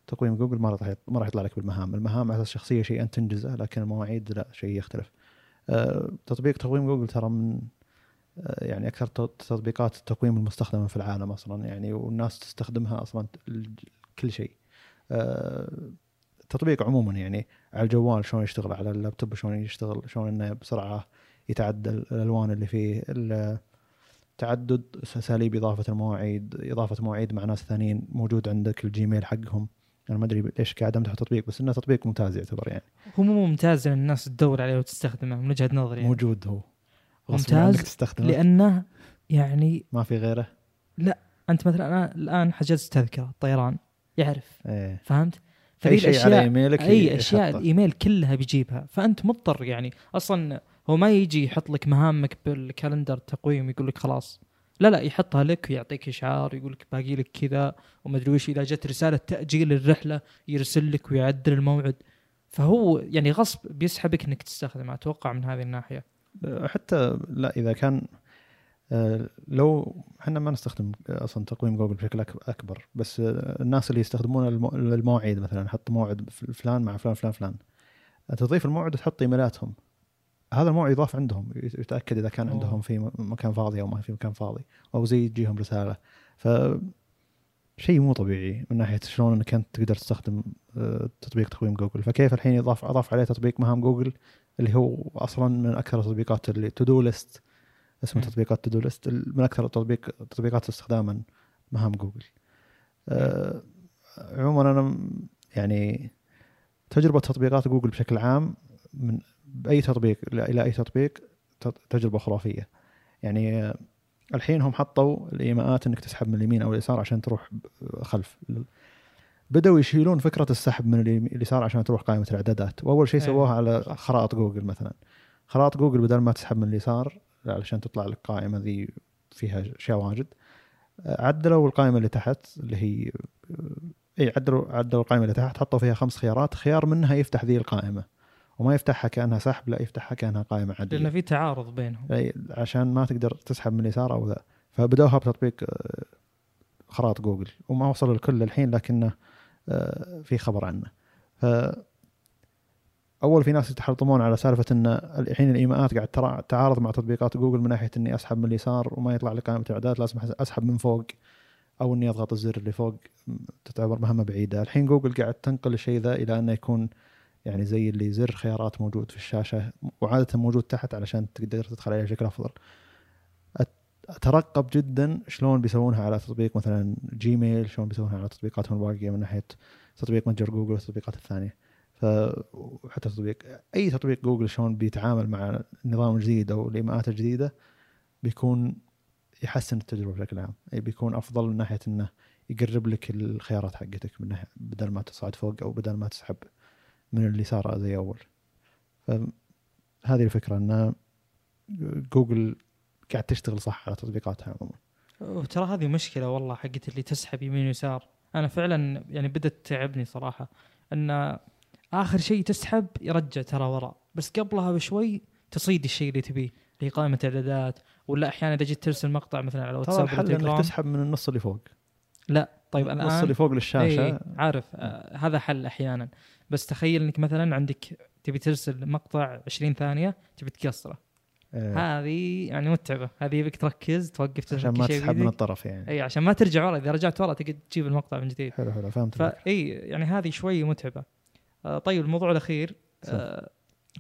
تقويم جوجل ما راح ما راح يطلع لك بالمهام. المهام على أساس شخصية شيء انت تنجزه لكن المواعيد لا شيء يختلف. تطبيق تقويم جوجل ترى من يعني أكثر تطبيقات التقويم المستخدمة في العالم أصلا يعني والناس تستخدمها أصلا كل شيء. آه، التطبيق عموما يعني على الجوال شلون يشتغل على اللابتوب شلون يشتغل شلون إنه بسرعة يتعدل الألوان اللي فيه تعدد أساليب إضافة المواعيد إضافة مواعيد مع ناس ثانيين موجود عندك الجيميل حقهم. أنا ما أدري ليش قاعد أمدح التطبيق بس إنه تطبيق ممتاز يعتبر يعني. هو مو ممتاز ان الناس تدور عليه وتستخدمه من وجهة نظري يعني. موجود هو. ممتاز لأنه يعني ما في غيره؟ أنت مثلا أنا الآن حجزت تذكرة طيران يعرف إيه. فهمت؟ أي شيء على إيميلك أي أشياء يحطه. الإيميل كلها بيجيبها. فأنت مضطر يعني أصلا هو ما يجي يحط لك مهامك بالكالندر تقويم يقول لك خلاص. لا لا يحطها لك ويعطيك إشعار يقول لك باقي لك كذا وما أدري وش. إذا جت رسالة تأجيل الرحلة يرسل لك ويعدل الموعد. فهو يعني غصب بيسحبك إنك تستخدمه. أتوقع من هذه الناحية. حتى لا إذا كان آه، لو إحنا ما نستخدم أصلا تقويم جوجل بشكل أكبر بس آه، الناس اللي يستخدمون المو- المواعيد مثلا حط موعد فلان مع فلان فلان فلان تضيف الموعد وتحط إيميلاتهم. هذا الموعد يضاف عندهم يت- يتأكد إذا كان. عندهم في مكان فاضي أو ما في مكان فاضي أو زي تجيهم رسالة. ف شيء مو طبيعي من ناحية شلون إنك أنت تقدر تستخدم آه، تطبيق تقويم جوجل. فكيف الحين يضاف أضاف عليه تطبيق مهام جوجل؟ اللي هو أصلا من أكثر التطبيقات اللي to-do list اسمه مم. تطبيقات to-do list من أكثر التطبيق التطبيقات استخداما مهام جوجل. آه، عموما أنا يعني تجربة تطبيقات جوجل بشكل عام من بأي تطبيق إلى أي تطبيق تجربة خرافية. يعني آه، الحين هم حطوا الإيماءات إنك تسحب من اليمين أو اليسار عشان تروح خلف. بدأوا يشيلون فكرة السحب من اليسار عشان تروح قائمة الإعدادات. وأول شيء إيه، سووها على. خرائط جوجل مثلا. خرائط جوجل بدل ما تسحب من اليسار علشان تطلع لك قائمة ذي فيها أشياء واجد عدلوا القائمة اللي تحت اللي هي اي عدلوا عدلوا القائمة اللي تحت حطوا فيها خمس خيارات. خيار منها يفتح ذي القائمة. وما يفتحها كأنها سحب لا يفتحها كأنها قائمة عادية. لأن في تعارض بينهم. أي عشان ما تقدر تسحب من اليسار أو ذا. فبدوها بتطبيق آه، خرائط جوجل وما وصلوا للكل الحين لكنه آه، في خبر عنه. ف أول في ناس يتحطمون على سالفة إن الحين الإيماءات قاعد تعارض مع تطبيقات جوجل من ناحية إني أسحب من اليسار وما يطلع لي قائمة الاعدادات لازم أسحب من فوق أو إني أضغط الزر اللي فوق تعتبر مهمه بعيدة. الحين جوجل قاعد تنقل الشيء ذا إلى أنه يكون يعني زي اللي زر خيارات موجود في الشاشة وعادة موجود تحت علشان تقدر تدخل عليه بشكل أفضل. أترقب جدا شلون بيسوونها على تطبيق مثلا جيميل شلون بيسوونها على تطبيقاتهم الباقيه من ناحية تطبيق متجر جوجل والتطبيقات الثانية. ف وحتى تطبيق أي تطبيق جوجل شلون بيتعامل مع النظام الجديد أو الإيماءات الجديدة بيكون يحسن التجربة بشكل عام. بيكون أفضل من ناحية إنه يقرب لك الخيارات حقتك من ناحيه بدل ما تصعد فوق أو بدل ما تسحب من اليسار زي أول. فهذه الفكرة إن جوجل قاعد تشتغل صح على تطبيقاتها عموما. وترى هذه مشكلة والله حقت اللي تسحب يمين ويسار. أنا فعلا يعني بدأت تعبني صراحة. أن آخر شيء تسحب يرجع ترى وراء. بس قبلها بشوي تصيد الشيء اللي تبيه اللي هي قائمة إعدادات. ولا أحيانا إذا جيت ترسل مقطع مثلا على ترى واتساب ولا الحل إنك تسحب من النص اللي فوق. طيب النص الان اللي فوق للشاشة. اي عارف آه هذا حل أحيانا. بس تخيل إنك مثلا عندك تبي ترسل مقطع 20 ثانية تبي تقصره هذه يعني متعبة. هذه يبيك تركز توقف عشان ما تسحب من. الطرف يعني. اي عشان ما ترجع ورا. إذا رجعت ورا تقعد تجيب المقطع من جديد. حلو حلو فهمت. فاي يعني هذه شوي متعبة. آه طيب الموضوع الأخير آه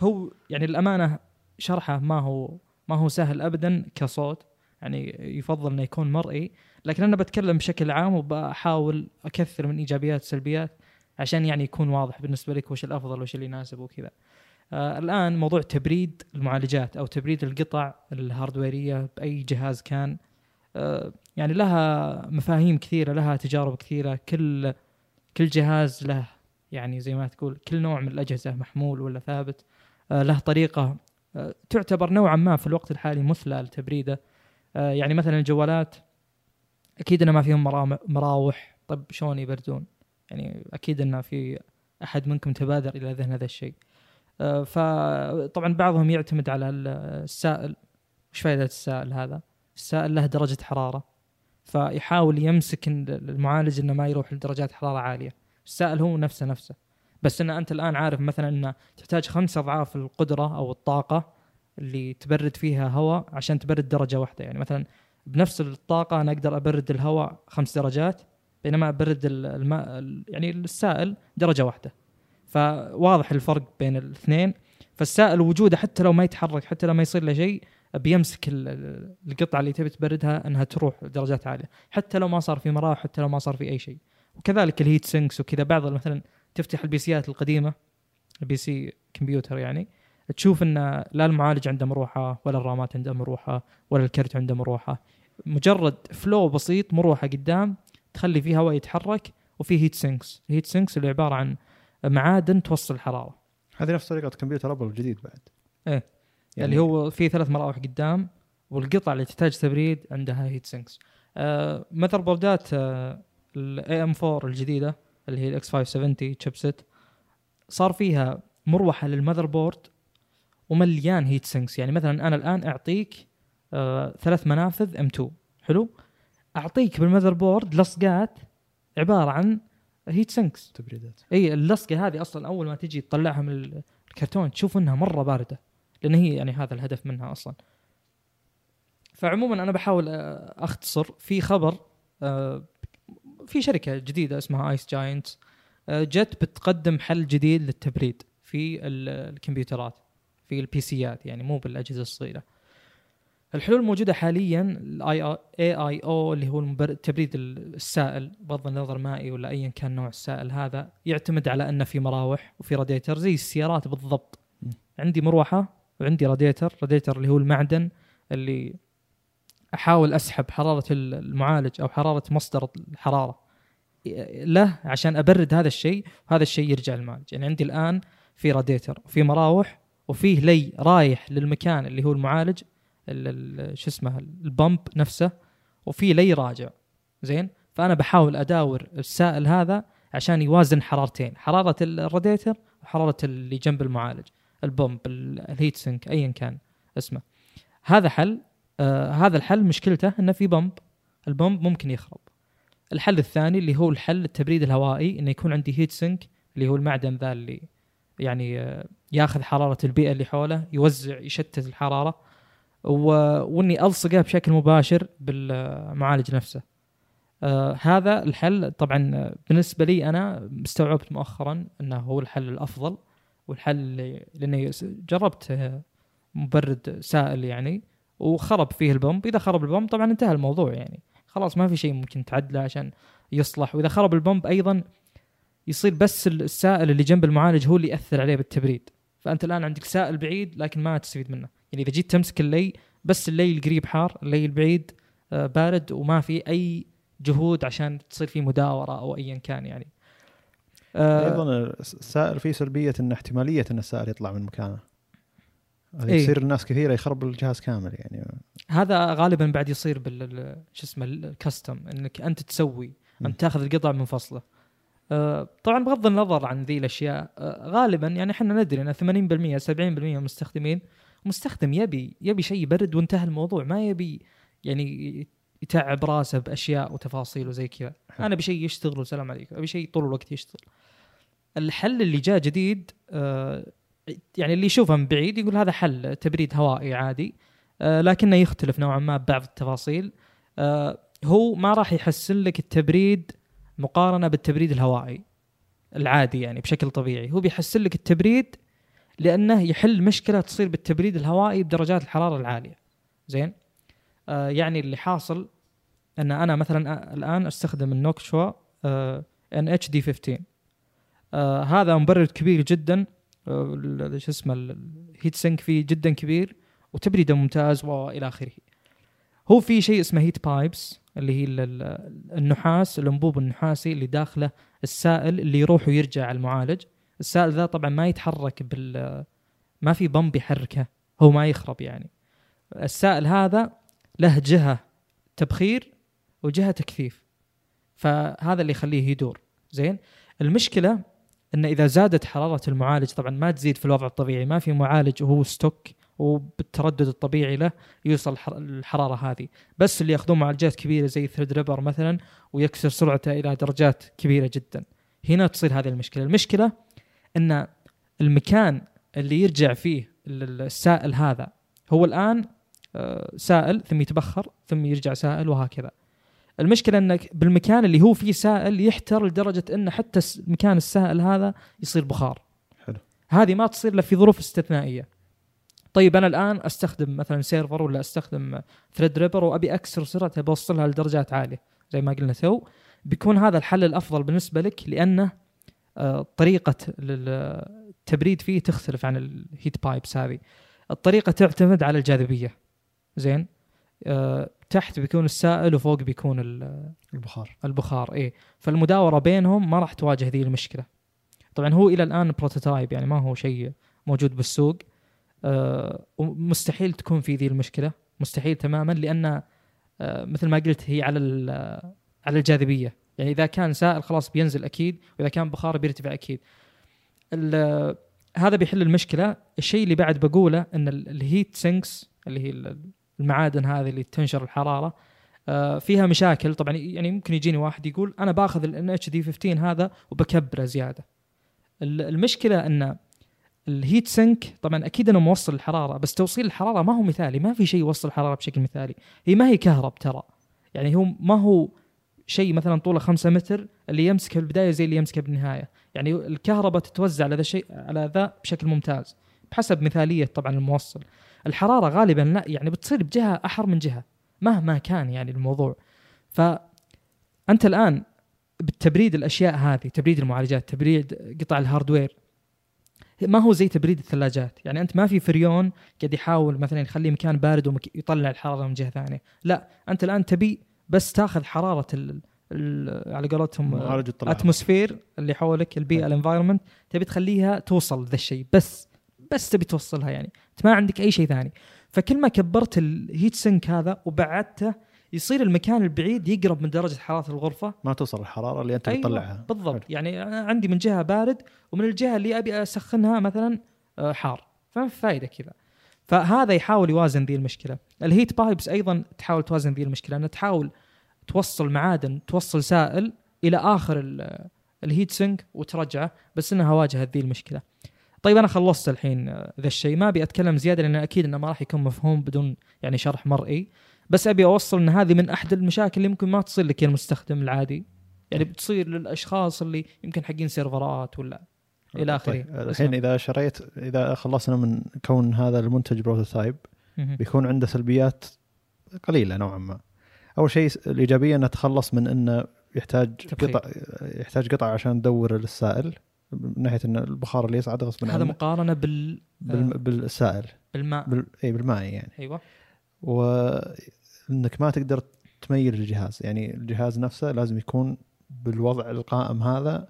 هو يعني الأمانة شرحه ما هو ما هو سهل ابدا كصوت. يعني يفضل إنه يكون مرئي. لكن أنا بتكلم بشكل عام وبحاول أكثر من إيجابيات سلبيات عشان يعني يكون واضح بالنسبة لك وش الأفضل وش اللي يناسب وكذا. آه الآن موضوع تبريد المعالجات أو تبريد القطع الهاردويرية بأي جهاز كان. آه يعني لها مفاهيم كثيرة لها تجارب كثيرة. كل كل جهاز له يعني زي ما تقول كل نوع من الأجهزة محمول ولا ثابت آه له طريقة. تعتبر نوعا ما في الوقت الحالي مثلى لتبريده. يعني مثلا الجوالات أكيد إنه ما فيهم مراوح. طب شلون يبردون؟ يعني أكيد إنه في أحد منكم تبادر إلى ذهن هذا الشيء. فطبعا بعضهم يعتمد على ال- السائل. وش فائدة السائل هذا؟ السائل له درجة حرارة فيحاول يمسك المعالج إنه ما يروح لدرجات حرارة عالية. السائل هو نفسه نفسه. بس إن أنت الآن عارف مثلا انه تحتاج خمس أضعاف القدرة أو الطاقة اللي تبرد فيها هواء عشان تبرد درجة واحدة. يعني مثلا بنفس الطاقة أنا أقدر أبرد الهواء خمس درجات بينما أبرد ال- الماء ال- يعني السائل درجة واحدة. فواضح الفرق بين الاثنين. فالسائل وجوده حتى لو ما يتحرك حتى لو ما يصير له شيء بيمسك ال- ال- القطعة اللي تبي تبردها إنها تروح لدرجات عالية. حتى لو ما صار في مراوح حتى لو ما صار في أي شيء. وكذلك ال heat sinks وكذا بعض مثلا تفتح ال PC ات القديمة ال PC كمبيوتر يعني تشوف إن لا المعالج عنده مروحة ولا الرامات عنده مروحة ولا الكرت عنده مروحة. مجرد flow بسيط مروحة قدام تخلي فيه هواء يتحرك وفي heat sinks ال heat sinks اللي عبارة عن معادن توصل الحرارة. هذه نفس طريقة كمبيوتر أبل الجديد بعد. إيه. يعني اللي هو في ثلاث مراوح قدام والقطع اللي تحتاج تبريد عندها heat sinks آه motherboard ات ال AM4 الجديدة اللي هي ال X570 chipset صار فيها مروحة لل motherboard ومليان heat sinks يعني مثلا أنا الآن أعطيك آه ثلاث منافذ M.2 حلو؟ أعطيك بال motherboard لصقات عبارة عن heat sink س تبريدات إي اللصقة هذه أصلا أول ما تجي تطلعها من الكرتون تشوف إنها مرة باردة لأن هي يعني هذا الهدف منها أصلا. فعموما أنا بحاول آه، أختصر في خبر آه، في شركة جديدة اسمها IceGiant جت بتقدم حل جديد للتبريد في ال- الكمبيوترات في ال PC ات يعني مو بالأجهزة الصغيرة. الحلول الموجوده حاليا ال AIO اللي هو التبريد السائل بغض النظر مائي ولا ايا كان نوع السائل هذا يعتمد على ان في مراوح وفي راديتر زي السيارات بالضبط م. عندي مروحة وعندي راديتر راديتر اللي هو المعدن اللي أحاول أسحب حرارة المعالج أو حرارة مصدر الحرارة له عشان أبرد هذا الشيء وهذا الشيء يرجع للمعالج يعني عندي الآن في راديتر وفي مراوح وفيه لي رايح للمكان اللي هو المعالج ال- ال- شو اسمه البمب نفسه وفي لي راجع. زين؟ فأنا بحاول أداور السائل هذا عشان يوازن حرارتين. حرارة الراديتر وحرارة اللي جنب المعالج. ال pump ال- ال heat sink ايا كان اسمه. هذا حل آه هذا الحل مشكلته إنه في pump. ال pump ممكن يخرب. الحل الثاني اللي هو الحل التبريد الهوائي إنه يكون عندي heat sink اللي هو المعدن ذا اللي يعني آه، ياخذ حرارة البيئة اللي حوله يوزع يشتت الحرارة. وإني ألصقه بشكل مباشر بالمعالج نفسه. آه هذا الحل. طبعا آه، بالنسبة لي أنا استوعبت مؤخرا إنه هو الحل الأفضل والحل اللي لأني جربت آه، مبرد سائل يعني وخرب فيه البمب. إذا خرب البمب طبعا انتهى الموضوع يعني. خلاص ما في شيء ممكن تعدله عشان يصلح. وإذا خرب البمب أيضا يصير بس السائل اللي جنب المعالج هو اللي يأثر عليه بالتبريد. فأنت الآن عندك سائل بعيد لكن ما تستفيد منه. يعني إذا جيت تمسك اللي بس اللي القريب حار اللي البعيد آه، بارد وما في أي جهود عشان تصير في مداورة أو ايا كان يعني آه، أيضا السائل فيه سلبية إن احتمالية إن السائل يطلع من مكانه هذه إيه. يصير الناس كثيرة يخرب الجهاز كامل يعني هذا غالبا بعد يصير بال شو اسمه الكاستم إنك أنت تسوي. انت تأخذ القطع منفصله آه، طبعا بغض النظر عن ذي الأشياء غالبا يعني إحنا ندري إن 80% 70% من المستخدمين مستخدم يبي يبي شيء يبرد وانتهى الموضوع ما يبي يعني يتعب راسه بأشياء وتفاصيل وزي كذا. أنا بشيء يشتغل وسلام عليكم أبي شيء طول الوقت يشتغل. الحل اللي جاء جديد آه، يعني اللي يشوفه من بعيد يقول هذا حل تبريد هوائي عادي آه، لكنه يختلف نوعا ما ببعض التفاصيل. آه، هو ما راح يحسن لك التبريد مقارنة بالتبريد الهوائي العادي يعني بشكل طبيعي. هو بيحسن لك التبريد لأنه يحل مشكلة تصير بالتبريد الهوائي بدرجات الحرارة العالية. زين؟ آه يعني اللي حاصل أن أنا مثلا الآن أستخدم ال Noctua NH-D15 آه هذا مبرد كبير جدا آه شو اسمه ال- ال heat sink فيه جدا كبير وتبريده ممتاز وإلى آخره. هو في شيء اسمه heat pipes اللي هي ال- ال- النحاس الانبوب النحاسي اللي داخله السائل اللي يروح ويرجع المعالج. السائل ذا طبعا ما يتحرك بال ما في pump يحركه هو ما يخرب يعني. السائل هذا له جهة تبخير وجهة تكثيف فهذا اللي يخليه يدور. زين؟ المشكلة إن إذا زادت حرارة المعالج طبعا ما تزيد في الوضع الطبيعي ما في معالج وهو stock وبالتردد الطبيعي له يوصل الحر- الحرارة هذه. بس اللي ياخذون معالجات كبيرة زي Threadripper مثلا ويكسر سرعته إلى درجات كبيرة جدا. هنا تصير هذه المشكلة. المشكلة إن المكان اللي يرجع فيه ال- السائل هذا هو الآن آه، سائل ثم يتبخر ثم يرجع سائل وهكذا. المشكلة إنك بالمكان اللي هو فيه سائل يحتر لدرجة إن حتى مكان السائل هذا يصير بخار. حلو. هذه ما تصير إلا في ظروف استثنائية. طيب أنا الآن أستخدم مثلا سيرفر ولا أستخدم Threadripper وأبي أكسر سرعته بوصلها لدرجات عالية زي ما قلنا تو بيكون هذا الحل الأفضل بالنسبة لك لأنه طريقة التبريد فيه تختلف عن ال heat pipes هذه. الطريقة تعتمد على الجاذبية. زين؟ آه، تحت بيكون السائل وفوق بيكون ال- البخار. البخار إيه. فالمداورة بينهم ما راح تواجه ذي المشكلة. طبعا هو إلى الآن prototype يعني ما هو شيء موجود بالسوق. آه ومستحيل تكون في ذي المشكلة. مستحيل تماما لأن آه مثل ما قلت هي على على الجاذبية. يعني إذا كان سائل خلاص بينزل أكيد وإذا كان بخار بيرتفع أكيد. هذا بيحل المشكلة. الشيء اللي بعد بقوله إن ال- ال heat sinks اللي هي ال- المعادن هذه اللي تنشر الحرارة آه، فيها مشاكل. طبعا يعني ممكن يجيني واحد يقول أنا باخذ ال H D15 هذا وبكبره زيادة. ال- المشكلة إن ال heat sink طبعا أكيد إنه موصل الحرارة بس توصيل الحرارة ما هو مثالي. ما في شيء يوصل الحرارة بشكل مثالي. هي ما هي كهرب ترى. يعني هو ما هو شيء مثلا طوله خمسة متر اللي يمسكه بالبدايه زي اللي يمسكه بالنهايه يعني الكهرباء تتوزع على ذا الشيء على ذا بشكل ممتاز. بحسب مثالية طبعا الموصل. الحرارة غالبا لا يعني بتصير بجهة أحر من جهة مهما كان يعني الموضوع. فانت الآن بالتبريد الأشياء هذه تبريد المعالجات تبريد قطع ال hardware ما هو زي تبريد الثلاجات؟ يعني أنت ما في فريون قاعد يحاول مثلا يخلي مكان بارد ويطلع الحرارة من جهة ثانية. لا أنت الآن تبي بس تاخذ حرارة ال ال على قولتهم atmosphere اللي حولك البيئه. ال environment تبي تخليها توصل ذا الشيء بس بس تبي توصلها يعني. أنت ما عندك أي شيء ثاني. فكل ما كبرت ال heat sink هذا وبعدته يصير المكان البعيد يقرب من درجة حرارة الغرفة. ما توصل الحرارة اللي أنت أيوة بتطلعها. بالضبط. حلو. يعني أنا عندي من جهة بارد ومن الجهة اللي أبي أسخنها مثلا آه، حار. فما في فائده كذا. فهذا يحاول يوازن ذي المشكلة. ال heat pipes أيضا تحاول توازن ذي المشكلة انها تحاول توصل معادن توصل سائل إلى آخر ال- ال heat sink وترجعه بس إنها واجهت ذي المشكلة. طيب أنا خلصت الحين آه، ذا الشيء. ما أبي أتكلم زيادة لأن أكيد إنه ما راح يكون مفهوم بدون يعني شرح مرئي. بس أبي أوصل إن هذه من أحد المشاكل اللي ممكن ما تصير لك يا المستخدم العادي. يعني بتصير للأشخاص اللي يمكن حقين server ات ولا إلى آخره. طيب الحين إذا شريت إذا خلصنا من كون هذا المنتج prototype. بيكون عنده سلبيات قليلة نوعا ما. أول شيء الإيجابية إنه تخلص من إنه يحتاج تبخير. قطع يحتاج قطع عشان تدور السائل من ناحية إن البخار اللي يصعد غصبا هذا مقارنة بال بال- بالسائل. بالماء. بال... إي بالماء يعني. أيوه. وانك ما تقدر تميل الجهاز يعني الجهاز نفسه لازم يكون بالوضع القائم هذا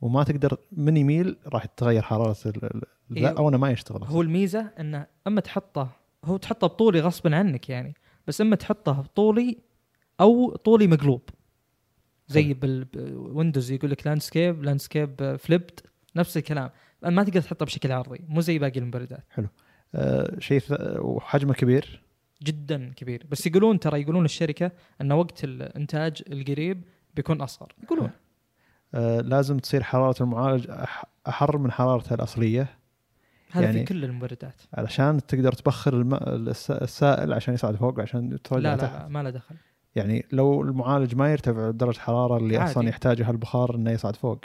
وما تقدر من يميل راح تتغير حرارة ال- ال- لا إيه. أو انه ما يشتغل هو الميزة انه أما تحطه هو تحطه بطولي غصبا عنك يعني بس أما تحطه بطولي أو طولي مقلوب. زي حلو. بال Windows يقول لك landscape landscape flipped نفس الكلام. ما تقدر تحطه بشكل عرضي مو زي باقي المبردات. آه شيء ث- وحجمه كبير؟ جدا كبير. بس يقولون ترى يقولون الشركة إن وقت الانتاج القريب بيكون أصغر. يقولون. لازم تصير حرارة المعالج أحر من حرارته الأصلية. هذا يعني- في كل المبردات. علشان تقدر تبخر الس- السائل عشان يصعد فوق عشان ترجع لا تحت لا, لا ما له دخل. يعني لو المعالج ما يرتفع درجة الحرارة اللي عادي. أصلا يحتاجها البخار إنه يصعد فوق.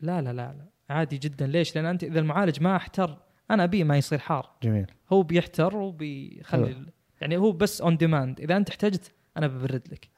لا لا لا لا. عادي جدا. ليش؟ لأن أنت إذا المعالج ما أحتر أنا ابي ما يصير حار. جميل. هو بيحتر وبيخلي حلو. يعني هو بس on demand إذا أنت احتجت أنا ببرد لك.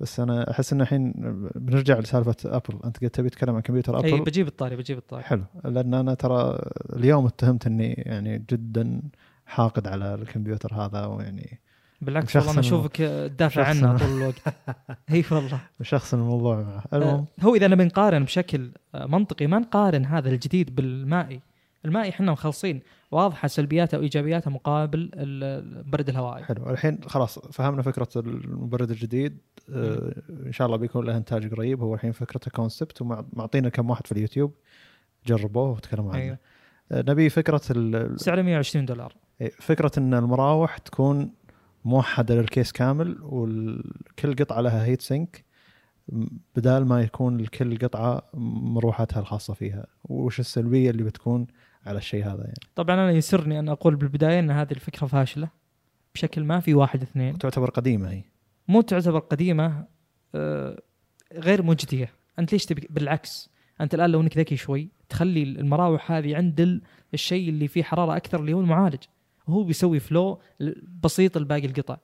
بس أنا أحس إن الحين بنرجع لسالفة Apple أنت قلت تبي تتكلم عن كمبيوتر إي Apple بجيب الطاري بجيب الطاري. حلو. لأن أنا ترى اليوم اتهمت إني يعني جدا حاقد على الكمبيوتر هذا ويعني بالعكس والله أنا أشوفك تدافع عنه طول الوقت. إي والله. شخص الموضوع معه المهم. آه، هو إذا نبي نقارن بشكل آه، منطقي ما نقارن هذا الجديد بالمائي. المائي إحنا مخلصين. واضحة سلبياته وإيجابياته مقابل ال- المبرد الهوائي حلو. الحين خلاص فهمنا فكرة المبرد الجديد. آه إن شاء الله بيكون له إنتاج قريب. هو الحين فكرته كونسبت ومعطينا كم واحد في اليوتيوب جربوه وتكلموا عنه. أيوه. آه نبي فكرة ال- سعره 120 دولار. إيه، فكرة إن المراوح تكون موحدة للكيس كامل وكل قطعة لها هيت سينك بدال ما يكون لكل قطعة مروحتها الخاصة فيها. وش السلبية اللي بتكون؟ على الشيء هذا يعني. طبعا أنا يسرني أن أقول بالبداية أن هذه الفكرة فاشلة بشكل ما في واحد اثنين. تعتبر قديمة هي. مو تعتبر قديمة آه، غير مجدية. أنت ليش تبي؟ بالعكس أنت الآن لو أنك ذكي شوي تخلي المراوح هذه عند ال- الشيء اللي فيه حرارة أكثر اللي هو المعالج. وهو بيسوي flow بسيط لباقي القطع.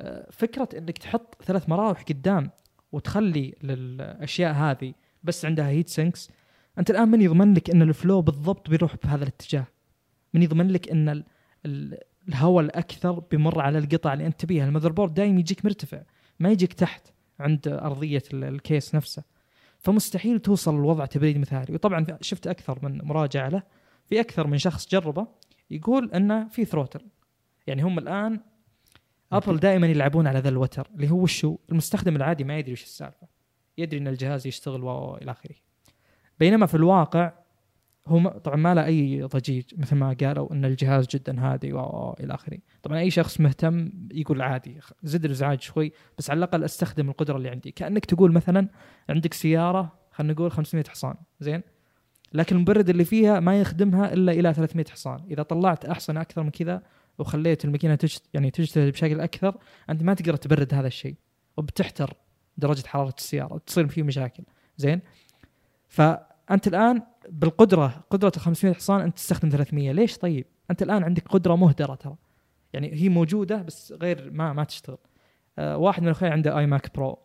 آه، فكرة أنك تحط ثلاث مراوح قدام وتخلي للأشياء هذه بس عندها heat sinks أنت الآن من يضمن لك إن ال flow بالضبط بيروح بهذا الاتجاه؟ من يضمن لك إن ال- ال- الهواء الأكثر بيمر على القطع اللي أنت تبيها؟ ال motherboard دائما يجيك مرتفع ما يجيك تحت عند أرضية ال- ال case نفسه. فمستحيل توصل لوضع تبريد مثالي. وطبعا شفت أكثر من مراجعة له. في أكثر من شخص جربه يقول انه في throttle يعني هم الآن Apple دائما يلعبون على ذا الوتر اللي هو شو؟ المستخدم العادي ما يدري وش السالفة. يدري إن الجهاز يشتغل والى آخره. بينما في الواقع هو طبعا ما له أي ضجيج مثل ما قالوا إن الجهاز جدا هادي وإلى آخره. طبعا أي شخص مهتم يقول عادي زد الإزعاج شوي بس على الأقل أستخدم القدرة اللي عندي. كأنك تقول مثلا عندك سيارة خلينا نقول 500 حصان زين؟ لكن المبرد اللي فيها ما يخدمها إلا إلى 300 حصان. إذا طلعت احسن أكثر من كذا وخليت الماكينة تشت يعني تجتهد بشكل أكثر أنت ما تقدر تبرد هذا الشيء وبتحتر درجة حرارة السيارة تصير فيه مشاكل زين؟ فأنت الآن بالقدرة قدرة ال 500 حصان أنت تستخدم 300 ليش طيب؟ أنت الآن عندك قدرة مهدرة ترى. يعني هي موجودة بس غير ما ما تشتغل. آه واحد من أخوي عنده iMac Pro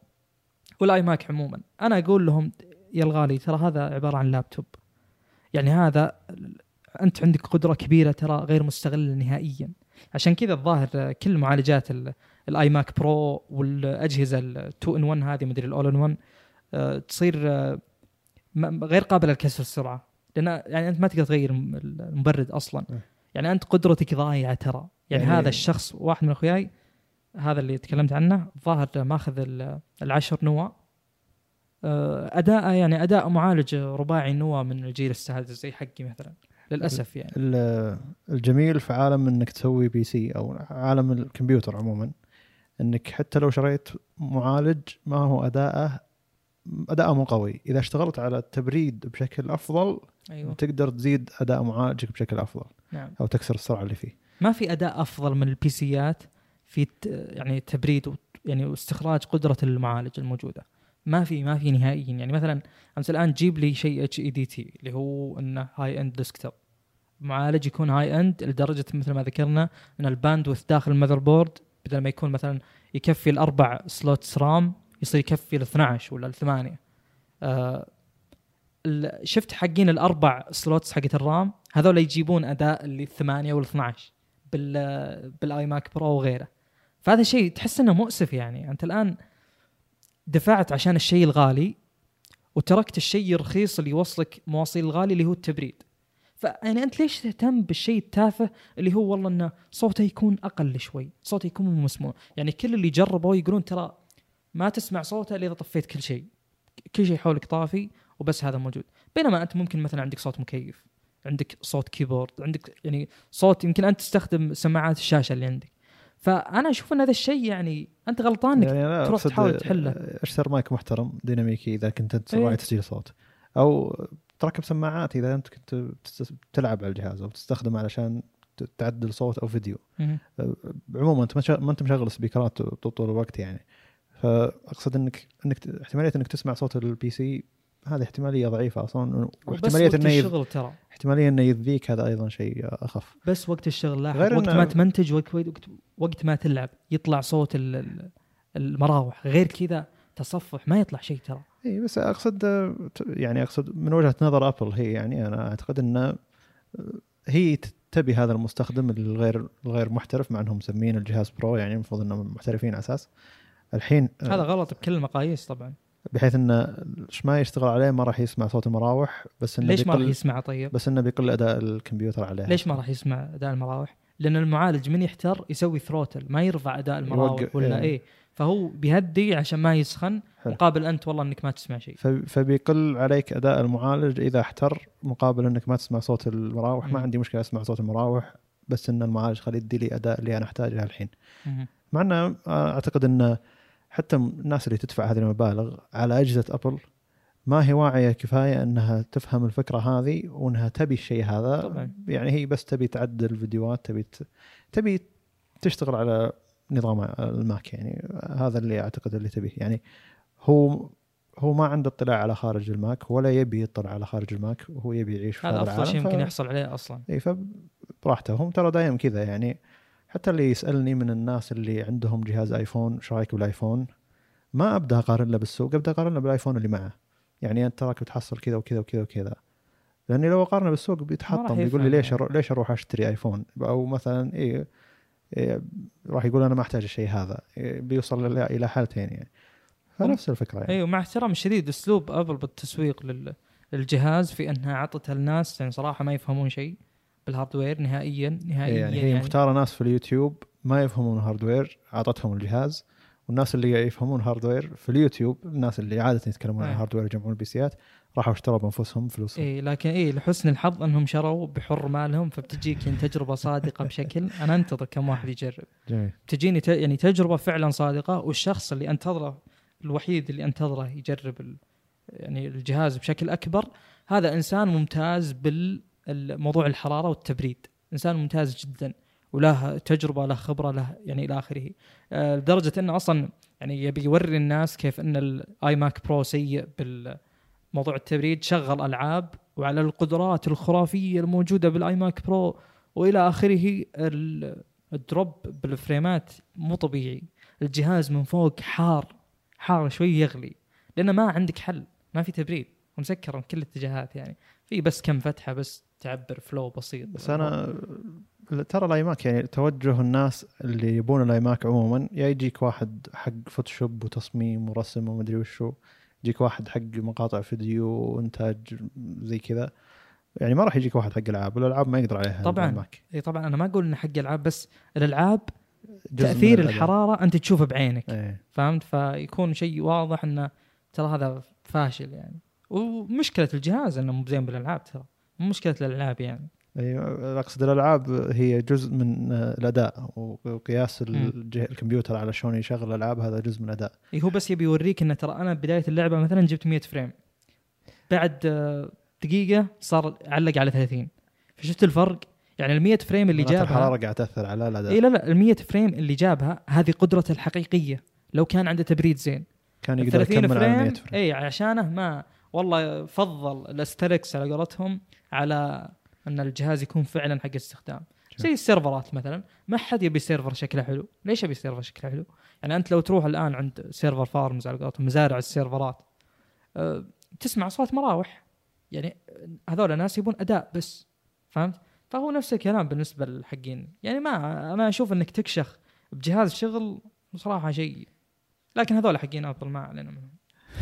وال iMac عموما. أنا أقول لهم يا الغالي ترى هذا عبارة عن لابتوب يعني هذا أنت عندك قدرة كبيرة ترى غير مستغلة نهائيا. عشان كذا الظاهر كل معالجات ال- ال iMac Pro والاجهزه ال 2 in 1 هذه مدري ال all in 1 آه، تصير آه، غير قابله لكسر السرعة. لأن يعني أنت ما تقدر تغير الم- المبرد أصلا. م. يعني أنت قدرتك ضايعة ترى. يعني, يعني- هذا الشخص واحد من أخوياي هذا اللي تكلمت عنه الظاهر ماخذ ال- العشر نواة. آه، أداء يعني أداء معالج رباعي نواة من الجيل السادس زي حقي مثلا. للأسف يعني. ال- الجميل في عالم إنك تسوي بي سي أو عالم الكمبيوتر عموما إنك حتى لو شريت معالج ما هو أداءه اداءه مو قوي. إذا اشتغلت على التبريد بشكل أفضل أيوه. تقدر تزيد أداء معالجك بشكل أفضل نعم. أو تكسر السرعة اللي فيه. ما في أداء أفضل من ال PC ات في يعني تبريد يعني واستخراج قدرة المعالج الموجودة. ما في ما في نهائيا. يعني مثلا أمس الآن جيب لي شيء HEDT اللي هو إنه high end desktop معالج يكون high end لدرجة مثل ما ذكرنا إن ال bandwidth داخل ال motherboard بدل ما يكون مثلا يكفي الأربع slots RAM يصير يكفي ال 12 ولا الثمانيه آه ال- شفت حقين الأربع slots حقت ال RAM؟ هذول يجيبون أداء اللي الثمانيه وال 12 بال بال iMac Pro وغيره. فهذا شيء تحس إنه مؤسف يعني. أنت الآن دفعت عشان الشيء الغالي وتركت الشيء الرخيص اللي يوصلك مواصيل الغالي اللي هو التبريد. فيعني أنت ليش تهتم بالشيء التافه اللي هو والله إنه صوته يكون أقل شوي صوته يكون مو مسموع؟ يعني كل اللي جربوا يقولون ترى ما تسمع صوته إلا إذا طفيت كل شيء كل شيء حولك طافي وبس هذا موجود بينما أنت ممكن مثلا عندك صوت مكيف عندك صوت كيبورد عندك يعني صوت يمكن أنت تستخدم سماعات الشاشة اللي عندك فأنا أشوف إن هذا الشيء يعني أنت غلطان إنك يعني تروح تحاول تحله. أشتر مايك محترم ديناميكي إذا كنت أنت. راعي تسجيل صوت أو تركب سماعات إذا أنت كنت بتلعب على الجهاز أو تستخدمه علشان تعدل صوت أو فيديو مهم. عموما أنت ما أنت مشغل سبيكرات طول طول الوقت يعني فأقصد انك إنك احتمالية إنك تسمع صوت ال PC هذه احتمالية ضعيفة أصلا واحتمالية انه يذ... الشغل ترى. احتمالية انه يذيك هذا أيضا شيء أخف. بس وقت الشغل لاحظ غير وقت ما تمنتج وقت, وقت, وقت ما تلعب يطلع صوت ال- ال- المراوح. غير كذا تصفح ما يطلع شيء ترى. إي بس أقصد يعني أقصد من وجهة نظر Apple هي يعني أنا أعتقد ان هي تبي هذا المستخدم الغير الغير محترف مع إنهم مسمين الجهاز برو يعني المفروض إنهم محترفين على أساس. الحين هذا غلط بكل المقاييس طبعا. بحيث انه إيش ما يشتغل عليه ما راح يسمع صوت المراوح بس إنه ليش ما راح يسمع؟ طيب. بس إنه بيقل أداء الكمبيوتر عليه. ليش ما راح يسمع أداء المراوح؟ لأن المعالج من يحتر يسوي ثروتل ما يرفع أداء المراوح ولا إيه. إيه. فهو بيهدي عشان ما يسخن حلو. مقابل أنت والله إنك ما تسمع شيء. فبيقل عليك أداء المعالج إذا احتر مقابل إنك ما تسمع صوت المراوح. ما مم. عندي مشكلة أسمع صوت المراوح بس إن المعالج خليه يدي لي أداء اللي أنا أحتاجه الحين. مهم. مع إنه آه، أعتقد ان حتى الناس اللي تدفع هذه المبالغ على أجهزة Apple ما هي واعية كفاية أنها تفهم الفكرة هذه وأنها تبي الشيء هذا. طبعاً. يعني هي بس تبي تعدل فيديوهات تبي ت- تبي تشتغل على نظام ال Mac. يعني هذا اللي أعتقد اللي تبيه. يعني هو هو ما عنده اطلاع على خارج ال Mac ولا يبي يطلع على خارج ال Mac وهو يبي يعيش في هذا أفضل شيء ف- يمكن يحصل عليه أصلا. إي فبراحته. هم ترى دايم كذا. يعني حتى اللي يسألني من الناس اللي عندهم جهاز iPhone إيش رأيك بال iPhone؟ ما أبدأ أقارن له بالسوق أبدأ أقارن له بال iPhone اللي معه. يعني أنت تراك بتحصل كذا وكذا وكذا وكذا. لأني لو أقارنه بالسوق بيتحطم راح بيقول لي ليش يعني. أروح ليش أروح أشتري iPhone؟ أو مثلا اي إيه راح يقول أنا ما أحتاج الشيء هذا. إيه بيوصل إلى حالتين يعني. فنفس الفكرة يعني. أيوه مع احترام شديد أسلوب Apple بالتسويق لل- للجهاز في أنها عطتها الناس يعني صراحة ما يفهمون شيء. بال hardware نهائيا نهائيا إيه يعني هي مختارة ناس في اليوتيوب ما يفهمون hardware أعطتهم الجهاز والناس اللي يفهمون hardware في اليوتيوب الناس اللي عادة يتكلمون عن إيه. hardware يجمعون ال PC ات راحوا اشتروا بأنفسهم فلوسهم. اي لكن اي لحسن الحظ أنهم شروا بحر مالهم فبتجيك يعني تجربة صادقة بشكل أنا أنتظر كم واحد يجرب. جميل. تجيني ت... يعني تجربة فعلا صادقة والشخص اللي أنتظره الوحيد اللي أنتظره يجرب ال... يعني الجهاز بشكل أكبر هذا إنسان ممتاز بالموضوع الحرارة والتبريد. إنسان ممتاز جدا وله تجربة له خبرة له يعني إلى آخره. آه، لدرجة أنه أصلا يعني يبي يوري الناس كيف أن ال iMac Pro سيء بالموضوع التبريد شغل ألعاب وعلى القدرات الخرافية الموجودة بال iMac Pro وإلى آخره ال- ال drop بال frame ات مو طبيعي. الجهاز من فوق حار حار شوي يغلي لأنه ما عندك حل ما في تبريد ومسكر من كل الاتجاهات يعني. في بس كم فتحة بس تعبر flow بسيط. بس أنا ترى ال iMac يعني توجه الناس اللي يبون ال iMac عموما يا يجيك واحد حق Photoshop وتصميم ورسم ومدري وشو يجيك واحد حق مقاطع فيديو وإنتاج زي كذا. يعني ما راح يجيك واحد حق العاب والالعاب ما يقدر عليها طبعاً. إي طبعا أنا ما أقول إنه حق العاب بس الألعاب تأثير. الحرارة أنت تشوفه بعينك إيه. فهمت؟ فيكون شيء واضح إنه ترى هذا فاشل يعني. ومشكلة الجهاز إنه مو زين بالألعاب ترى. مشكلة الألعاب يعني. أيوه أقصد الألعاب هي جزء من آه، الأداء وقياس الكمبيوتر على شلون يشغل الألعاب هذا جزء من الأداء. إيه هو بس يبي يوريك انه ترى أنا بداية اللعبة مثلا جبت 100 فريم. بعد آه، دقيقة صار علق على 30 فشفت الفرق؟ يعني ال 100 frame اللي جابها الحرارة قاعد تأثر على الأداء. اي لا لا ال 100 frame اللي جابها هذه قدرته الحقيقية. لو كان عنده تبريد زين. كان يقدر 30 يكمل على 100 frame frame. اي عشانه ما والله فضل الاستركس على قولتهم. على أن الجهاز يكون فعلا حق استخدام زي السيرفرات مثلا ما حد يبي server شكله حلو. ليش يبي server شكله حلو؟ يعني أنت لو تروح الآن عند server farms على قولتهم مزارع السيرفرات أه تسمع اصوات مراوح. يعني هذول الناس يبون أداء بس فهمت؟ فهو نفس الكلام بالنسبة للحقين. يعني ما أنا أشوف إنك تكشخ بجهاز شغل صراحة شيء. لكن هذول حقين Apple ما علينا منهم.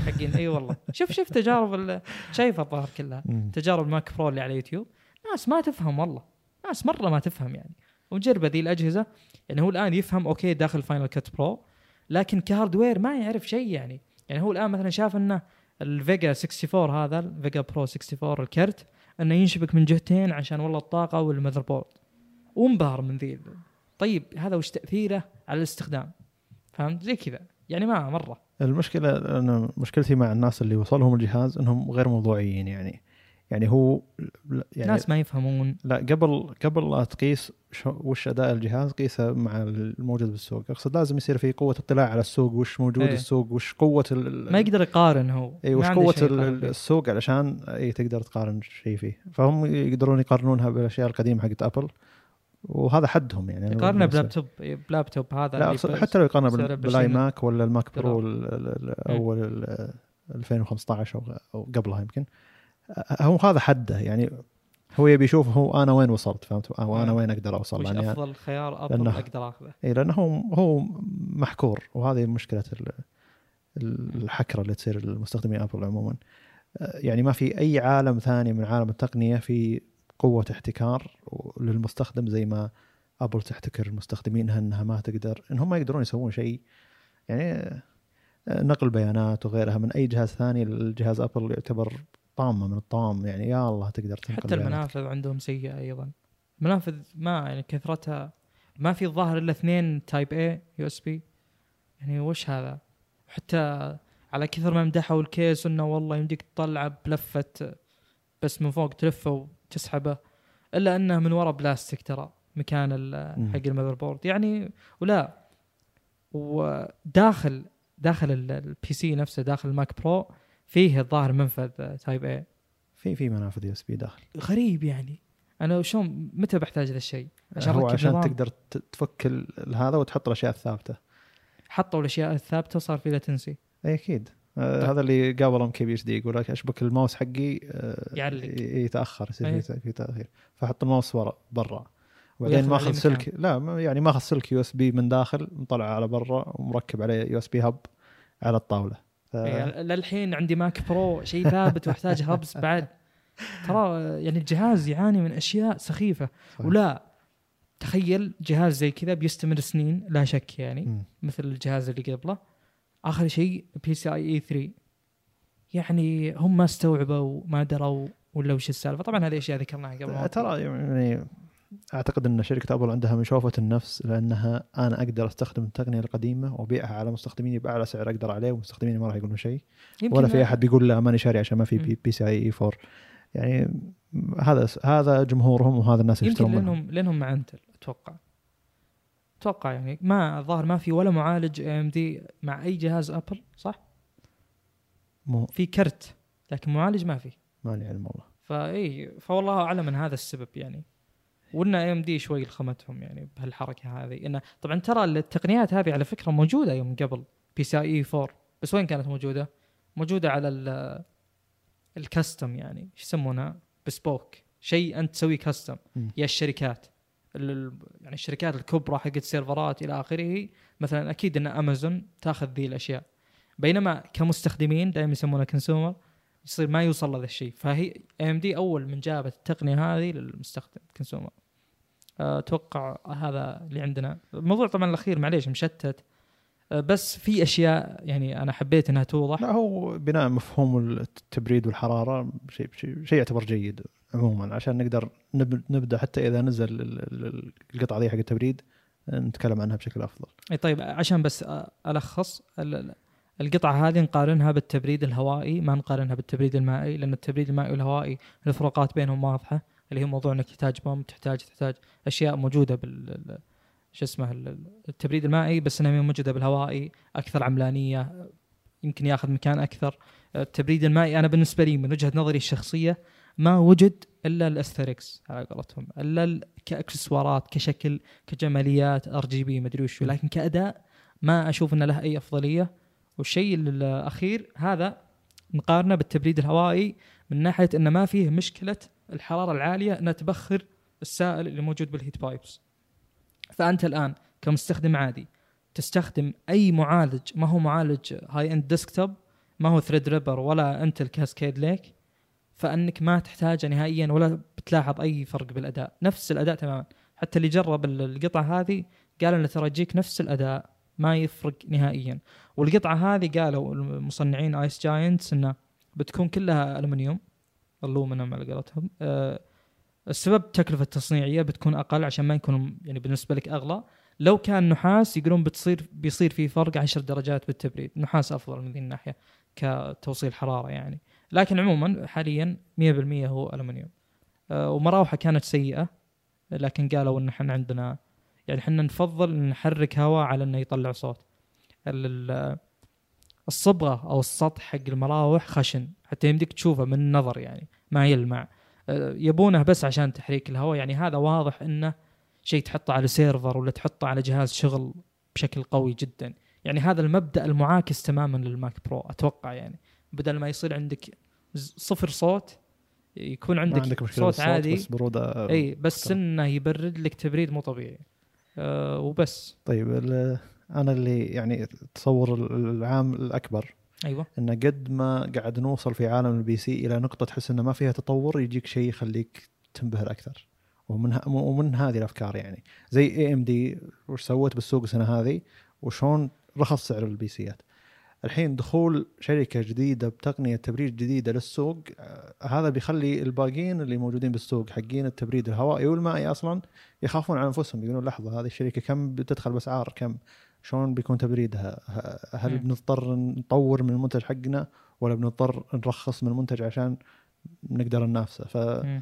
حقين. إي والله. شوف شوف تجارب ال- شايفه الظاهر كلها. تجارب ال Mac Pro اللي على يوتيوب. ناس ما تفهم والله. ناس مرة ما تفهم يعني. ومجربه ذي الأجهزة. يعني هو الآن يفهم okay داخل Final Cut Pro لكن ك hardware ما يعرف شيء يعني. يعني هو الآن مثلا شاف إنه ال Vega 64 هذا ال Vega Pro 64 الكرت إنه ينشبك من جهتين عشان والله الطاقة وال motherboard وانبهر من ذي طيب هذا وش تأثيره على الاستخدام؟ فهمت؟ زي كذا. يعني ما مرة. المشكلة أنا مشكلتي مع الناس اللي وصلهم الجهاز إنهم غير موضوعيين يعني. يعني هو يعني ناس ما يفهمون. لا قبل قبل لا تقيس وش أداء الجهاز قيسه مع الموجود بالسوق. أقصد لازم يصير في قوة اطلاع على السوق وش موجود إيه. السوق وش قوة ال ما يقدر يقارن هو. اي وش قوة. السوق علشان اي تقدر تقارن شيء فيه. فهم يقدرون يقارنونها بالأشياء القديمة حقت Apple وهذا حدهم يعني. يقارنه بلابتوب إيه، بلابتوب هذا لا اللي حتى لو يقارنه بال iMac ولا ال Mac Pro إيه. أول ال- 2015 أو قبلها يمكن. هو هذا حده يعني. هو يبي يشوف هو أنا وين وصلت فهمت؟ أو أنا آه. وين أقدر أوصل وش يعني أفضل خيار لأنه- أقدر أخذه؟ اي لأنه هو هو محكور. وهذه مشكلة ال- ال- الحكرة اللي تصير المستخدمين Apple عموما. آه، يعني ما في أي عالم ثاني من عالم التقنية في قوة احتكار للمستخدم زي ما Apple تحتكر مستخدمينها إنها ما تقدر انهم ما يقدرون يسوون شيء. يعني آه، نقل بيانات وغيرها من أي جهاز ثاني الجهاز Apple يعتبر طامة من الطام يعني يا الله تقدر تنقل حتى بيانات. المنافذ عندهم سيئة أيضا. المنافذ ما يعني كثرتها ما في الظاهر إلا اثنين Type-A USB يعني وش هذا؟ حتى على كثر ما مدحوا ال case إنه والله يمديك تطلعه بلفة بس من فوق تلفه وتسحبه إلا أنه من ورا بلاستيك ترى مكان. حق ال motherboard. يعني ولا وداخل داخل ال- ال PC نفسه داخل ال Mac Pro فيه الظاهر منفذ Type-A في في منافذ USB داخل. غريب يعني. أنا شلون متى بحتاج ذا الشيء؟ عشان هو عشان. تقدر تفك هذا وتحط الأشياء الثابتة. حطوا الأشياء الثابتة وصار في latency اي أكيد. آه طيب. هذا اللي قبل أم كي بي اتش دي يقول لك أشبك الماوس حقي آه يعلق. يتأخر يصير أي. في تأخير فأحط الماوس ورا برا وبعدين ماخذ سلك لا يعني ماخذ سلك USB من داخل مطلع على برا ومركب عليه USB hub على الطاولة ف... يعني للحين عندي Mac Pro شيء ثابت وأحتاج hubs بعد ترى يعني الجهاز يعاني من أشياء سخيفة صحيح. ولا تخيل جهاز زي كذا بيستمر سنين لا شك يعني مم. مثل الجهاز اللي قبله آخر شيء PCIe 3 يعني هم ما استوعبوا ما دروا ولا وش السالفة. طبعا هذه أشياء ذكرناها قبل. ترى يعني أعتقد أن شركة Apple عندها من شوفه النفس لأنها أنا أقدر أستخدم التقنية القديمة وأبيعها على مستخدمين باعلى سعر أقدر عليه ومستخدمين ما راح يقولون شيء. ولا في أحد بيقول لا ماني شاري عشان ما في. P, PCIe 4 يعني هذا هذا جمهورهم وهذا الناس اللي يشترون منهم. لانهم لأنهم مع Intel أتوقع. أتوقع يعني ما الظاهر ما في ولا معالج AMD مع أي جهاز Apple صح؟ مو. في كرت لكن معالج ما في. ماني علم والله. فاي فوالله أعلم من هذا السبب يعني. وان AMD شوي لخمتهم يعني بهالحركة هذه. إنه طبعا ترى التقنيات هذه على فكرة موجودة يوم قبل PCIe 4 بس وين كانت موجودة؟ موجودة على ال- ال custom يعني إيش يسمونها؟ bespoke شيء أنت تسويه custom مم. يا الشركات. ال- ال- يعني الشركات الكبرى حقت السيرفرات إلى آخره مثلا أكيد إن امازون تأخذ ذي الأشياء. بينما كمستخدمين دائما يسمونها consumer يصير ما يوصل لهذا الشيء. فهي AMD أول من جابت التقنية هذه للمستخدم consumer أتوقع هذا اللي عندنا. الموضوع طبعا الأخير معليش مشتت. بس في أشياء يعني أنا حبيت إنها توضح. لا هو بناء مفهوم التبريد والحرارة شيء شيء, شيء يعتبر جيد. عموما عشان نقدر نب- نبدأ حتى إذا نزل ال- ال- القطعة دي حق التبريد نتكلم عنها بشكل أفضل. إي طيب عشان بس ألخص ال- ال- القطعة هذه نقارنها بالتبريد الهوائي ما نقارنها بالتبريد المائي لأن التبريد المائي والهوائي الفروقات بينهم واضحة اللي هي موضوع إنك تحتاج بوم تحتاج تحتاج أشياء موجودة بال ال- شو اسمه ال- التبريد المائي بس إنها موجودة بالهوائي أكثر عملانية يمكن ياخذ مكان أكثر. التبريد المائي أنا بالنسبة لي من وجهة نظري الشخصية ما وجد إلا الأستريكس على قولتهم إلا ال- كأكسسوارات كشكل كجماليات RGB مدري وشو. لكن كأداء ما أشوف ان له أي أفضلية. والشيء الأخير هذا نقارنه بالتبريد الهوائي من ناحية إنه ما فيه مشكلة الحرارة العالية انها تبخر السائل اللي موجود بال heat pipes فأنت الآن كمستخدم عادي تستخدم أي معالج ما هو معالج high-end desktop ما هو Threadripper ولا Intel Cascade Lake فأنك ما تحتاج نهائيا ولا بتلاحظ أي فرق بالأداء. نفس الأداء تماما. حتى اللي جرب ال- القطعة هذه قال إنه ترى يجيك نفس الأداء ما يفرق نهائيا. والقطعة هذه قالوا المصنعين Ice Giants إنه بتكون كلها الومنيوم الومنيوم على قولتهم. أه السبب التكلفه التصنيعية بتكون أقل عشان ما يكون يعني بالنسبة لك أغلى. لو كان نحاس يقولون بتصير بيصير في فرق 10 درجات بالتبريد. نحاس أفضل من ذي الناحية كتوصيل حرارة يعني. لكن عموما حاليا 100% هو الومنيوم أه ومراوحة كانت سيئة لكن قالوا إن إحنا عندنا يعني إحنا نفضل نحرك هواء على إنه يطلع صوت. ال- ال- الصبغة أو السطح حق المراوح خشن حتى يمديك تشوفه من النظر يعني ما يلمع. أه، يبونه بس عشان تحريك الهواء. يعني هذا واضح إنه شيء تحطه على server ولا تحطه على جهاز شغل بشكل قوي جدا. يعني هذا المبدأ المعاكس تماما لل Mac Pro أتوقع يعني. بدل ما يصير عندك صفر صوت يكون ما عندك, عندك مشكلة صوت عادي بس برودة إي بس. إنه يبرد لك تبريد مو طبيعي. أه وبس. طيب أنا اللي يعني التصور العام الأكبر. أيوه. إن قد ما قاعد نوصل في عالم ال PC إلى نقطة تحس إنه ما فيها تطور يجيك شيء يخليك تنبهر أكثر. ومن ومن هذه الأفكار يعني. زي AMD وش سوت بالسوق السنة هذه؟ وشون رخص سعر البي سيات؟ الحين دخول شركة جديدة بتقنية تبريد جديدة للسوق آه، هذا بيخلي الباقيين اللي موجودين بالسوق حقين التبريد الهوائي والمائي أصلا يخافون على أنفسهم يقولون لحظة هذه الشركة كم بتدخل بأسعار كم شلون بيكون تبريدها هل. بنضطر نطور من المنتج حقنا ولا بنضطر نرخص من المنتج عشان نقدر ننافسه مم.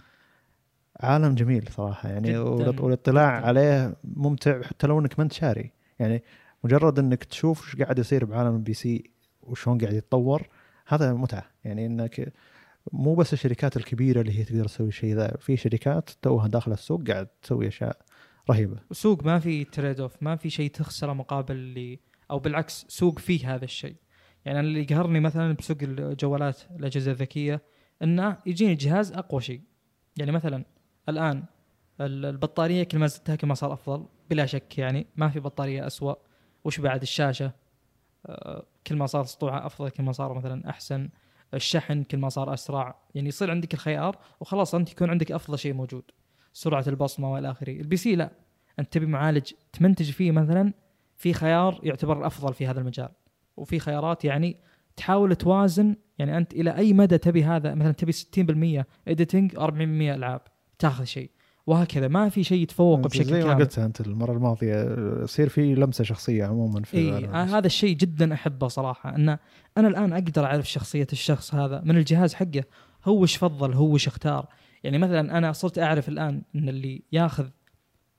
فعالم جميل صراحة يعني والاطلاع جداً. عليه ممتع حتى لو إنك ما أنت شاري يعني مجرد إنك تشوف إيش قاعد يصير بعالم ال PC وشلون قاعد يتطور هذا متعة. يعني إنك مو بس الشركات الكبيرة اللي هي تقدر تسوي شيء ذا في شركات توها داخله السوق قاعد تسوي أشياء رهيبة. سوق ما في trade off ما في شيء تخسره مقابل اللي أو بالعكس سوق فيه هذا الشيء. يعني أنا اللي يقهرني مثلا بسوق الجوالات الأجهزة الذكية إنه يجيني جهاز أقوى شيء. يعني مثلا الآن ال- البطارية كل ما زدتها كل ما صار أفضل بلا شك يعني ما في بطارية اسوء وش بعد؟ الشاشة. كل ما صار سطوعها أفضل كل ما صار مثلا أحسن الشحن كل ما صار أسرع. يعني يصير عندك الخيار وخلاص أنت يكون عندك أفضل شيء موجود. سرعة البصمة وإلى آخره. ال PC لا. أنت تبي معالج تمنتج فيه مثلا في خيار يعتبر الافضل في هذا المجال. وفي خيارات يعني تحاول توازن. يعني أنت إلى أي مدى تبي هذا؟ مثلا تبي 60% editing 40% ألعاب. تاخذ شيء. وهكذا ما في شيء يتفوق بشكل زي ما كامل. قلت أنت المرة الماضية يصير في لمسة شخصية عموما في إي. آه هذا الشيء جدا أحبه صراحة إن أنا الآن أقدر أعرف شخصية الشخص هذا من الجهاز حقه هو وش فضل هو وش اختار. يعني مثلا أنا صرت أعرف الآن إن اللي ياخذ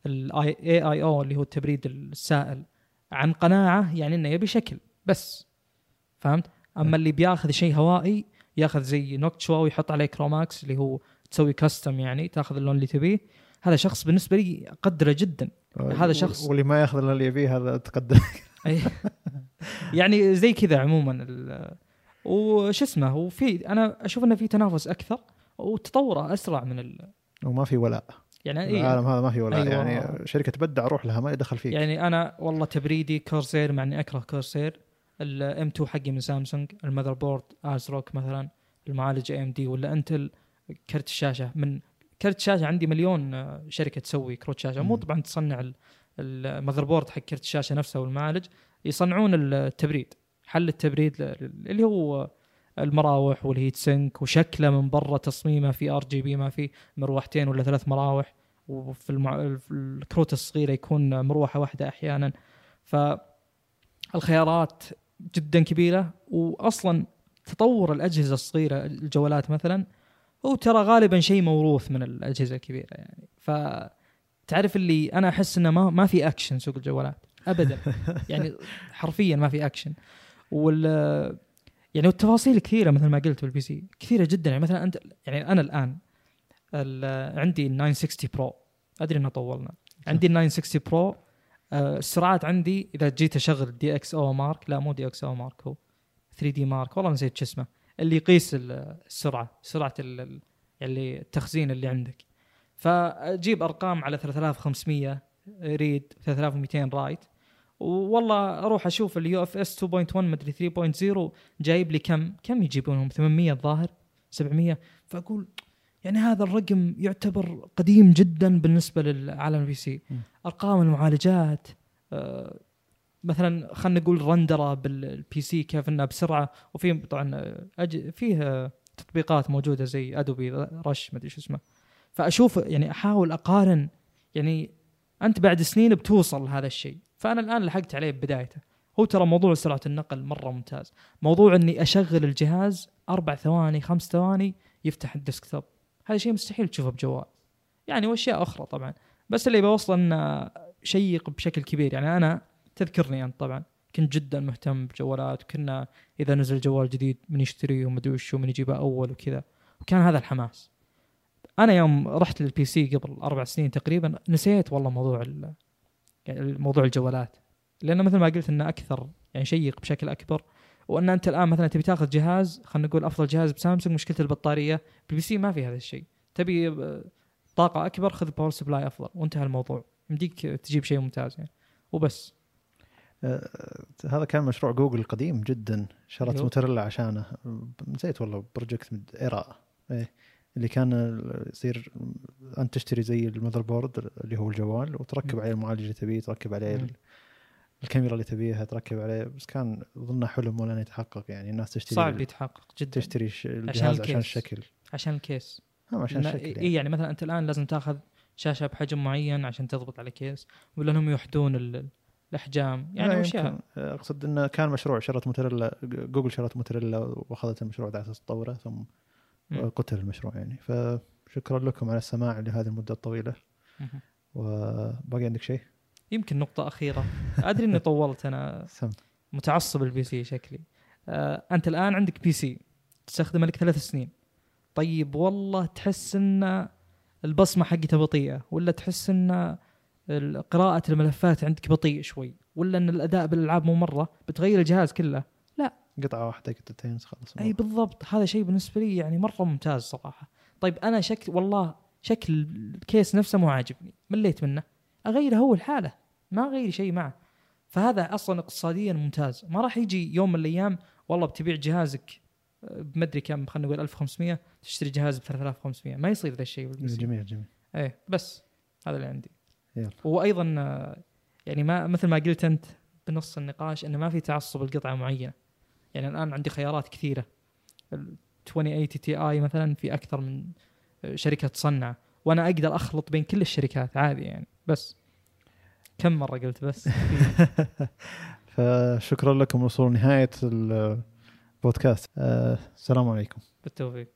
الاي اي أو اللي هو التبريد السائل عن قناعة يعني إنه يبي شكل بس. فهمت؟ أما اللي بياخذ شيء هوائي ياخذ زي Noctua ويحط عليه Chromax اللي هو تسوي custom يعني تاخذ اللون اللي تبيه. هذا شخص بالنسبة لي اقدره جدا. هذا شخص- واللي ما ياخذ الا اللي يبيه هذا تقدم أي. يعني زي كذا عموما وش اسمه وفي أنا أشوف إنه في تنافس أكثر وتطوره أسرع من ال... وما في ولاء. يعني إيه. العالم هذا ما في ولاء. أيوة. يعني شركة تبدع روح لها ما يدخل فيك. يعني أنا والله تبريدي Corsair مع إني أكره Corsair ال M 2 حقي من سامسونج ال motherboard ASRock مثلا المعالج AMD ولا Intel كرت الشاشة. من كرت شاشه عندي مليون آه، شركة تسوي كروت شاشة. مو. طبعا تصنع ال- ال motherboard حق كرت الشاشة نفسه والمعالج يصنعون التبريد حل التبريد اللي هو المراوح وال heat sink وشكله من برا تصميمه في RGB ما في مروحتين ولا ثلاث مراوح وفي المع... الكروت الصغيرة يكون مروحة واحدة أحيانا. فالخيارات جدا كبيرة واصلا تطور الأجهزة الصغيرة الجوالات مثلا هو ترى غالبا شيء موروث من الأجهزة الكبيرة يعني. ف تعرف اللي أنا أحس إنه ما ما في اكشن سوق الجوالات. ابدا. يعني حرفيا ما في اكشن وال يعني التفاصيل كثيرة مثل ما قلت بال PC كثيرة جدا. يعني مثلا انت يعني أنا الآن ال- عندي ال 960 Pro. أدري إنه طولنا. عندي ال 960 Pro. آه، السرعات عندي إذا جيت أشغل دي إكس أو مارك. لا مو دي إكس أو مارك هو 3DMark. والله نسيت شو اسمه. اللي يقيس ال- السرعة سرعة ال- ال- اللي التخزين اللي عندك. فأجيب أرقام على 3500 read 3200 write. والله أروح أشوف ال UFS 2.1 مدري 3.0 جايب لي كم؟ كم يجيبونهم؟ 800 الظاهر؟ 700 فأقول يعني هذا الرقم يعتبر قديم جدا بالنسبة للعالم ال PC. أرقام المعالجات آه، مثلا خلينا نقول رندرة بال PC كيف إنها بسرعة وفي طبعا أج... فيه تطبيقات موجودة زي Adobe Rush مدري شو اسمه. فأشوف يعني أحاول أقارن يعني أنت بعد سنين بتوصل لهذا الشيء. فأنا الآن لحقت عليه ببدايته هو ترى موضوع سرعة النقل مرة ممتاز. موضوع إني أشغل الجهاز أربع ثواني خمس ثواني يفتح الديسكتوب. هذا شيء مستحيل تشوفه بجوال. يعني وأشياء أخرى طبعا. بس اللي بوصله إنه شيق بشكل كبير. يعني أنا تذكرني أنت طبعا. كنت جدا مهتم بجوالات كنا إذا نزل جوال جديد من يشتريه ومدري وش ومن يجيبه أول وكذا. وكان هذا الحماس. أنا يوم رحت للبي سي قبل أربع سنين تقريبا نسيت والله موضوع يعني موضوع الجوالات. لأنه مثل ما قلت إنه أكثر يعني شيق بشكل أكبر. وأن أنت الآن مثلا تبي تأخذ جهاز خلينا نقول أفضل جهاز بسامسونج مشكلة البطارية بال PC ما في هذا الشيء. تبي آه، طاقة أكبر خذ power supply أفضل. وانتهى الموضوع. يمديك تجيب شيء ممتاز يعني. وبس. هذا كان مشروع جوجل قديم جدا. شرت. موتوريلا عشانه. نسيت والله Project Ara إيه اللي كان يصير أنت تشتري زي ال motherboard اللي هو الجوال وتركب. عليه المعالج اللي تبيه تركب عليه الكاميرا اللي تبيها تركب عليه. بس كان ظنه حلم ولا يتحقق يعني. الناس تشتري صعب يتحقق جدا. تشتري الجهاز عشان ال case. الشكل. عشان ال case هم عشان الشكل يعني. يعني مثلا أنت الآن لازم تأخذ شاشة بحجم معين عشان تضبط على case ولا انهم يوحدون ال- الأحجام. يعني اشياء يمكن- أقصد إنه كان مشروع شرت موتوريلا جوجل شرت موتوريلا وأخذت المشروع على أساس تطوره ثم. قتل المشروع يعني. فشكرا لكم على السماع لهذه المدة الطويلة. وباقي عندك شيء؟ يمكن نقطة أخيرة. أدري إني طولت أنا متعصب ال PC شكلي. آه، أنت الآن عندك PC تستخدمه لك ثلاث سنين. طيب والله تحس إن البصمة حقته بطيئة ولا تحس إن قراءة الملفات عندك بطيء شوي ولا إن الأداء بالألعاب مو مرة؟ بتغير الجهاز كله؟ قطعة واحدة قطعتين خلاص أي بالضبط هذا شيء بالنسبة لي يعني مرة ممتاز صراحة. طيب أنا شكل والله شكل الكيس نفسه مو عاجبني مليت منه. أغيره هو الحاله ما أغير شيء معه. فهذا أصلا اقتصاديا ممتاز. ما راح يجي يوم من الأيام والله بتبيع جهازك آه، بمدري كم خلينا نقول 1500 تشتري جهاز ب 3500 ما يصير ذا الشيء. جميل جميل. إيه بس هذا اللي عندي. يلا. وأيضا يعني ما مثل ما قلت أنت بنص النقاش إنه ما في تعصب لقطعة معينة. يعني الآن عندي خيارات كثيرة. ال 2080 تي اي مثلا في أكثر من آه، شركة تصنع. وأنا أقدر أخلط بين كل الشركات عادي يعني. بس كم مرة قلت بس؟ فشكرا لكم وصول نهاية البودكاست. آه، السلام عليكم. بالتوفيق.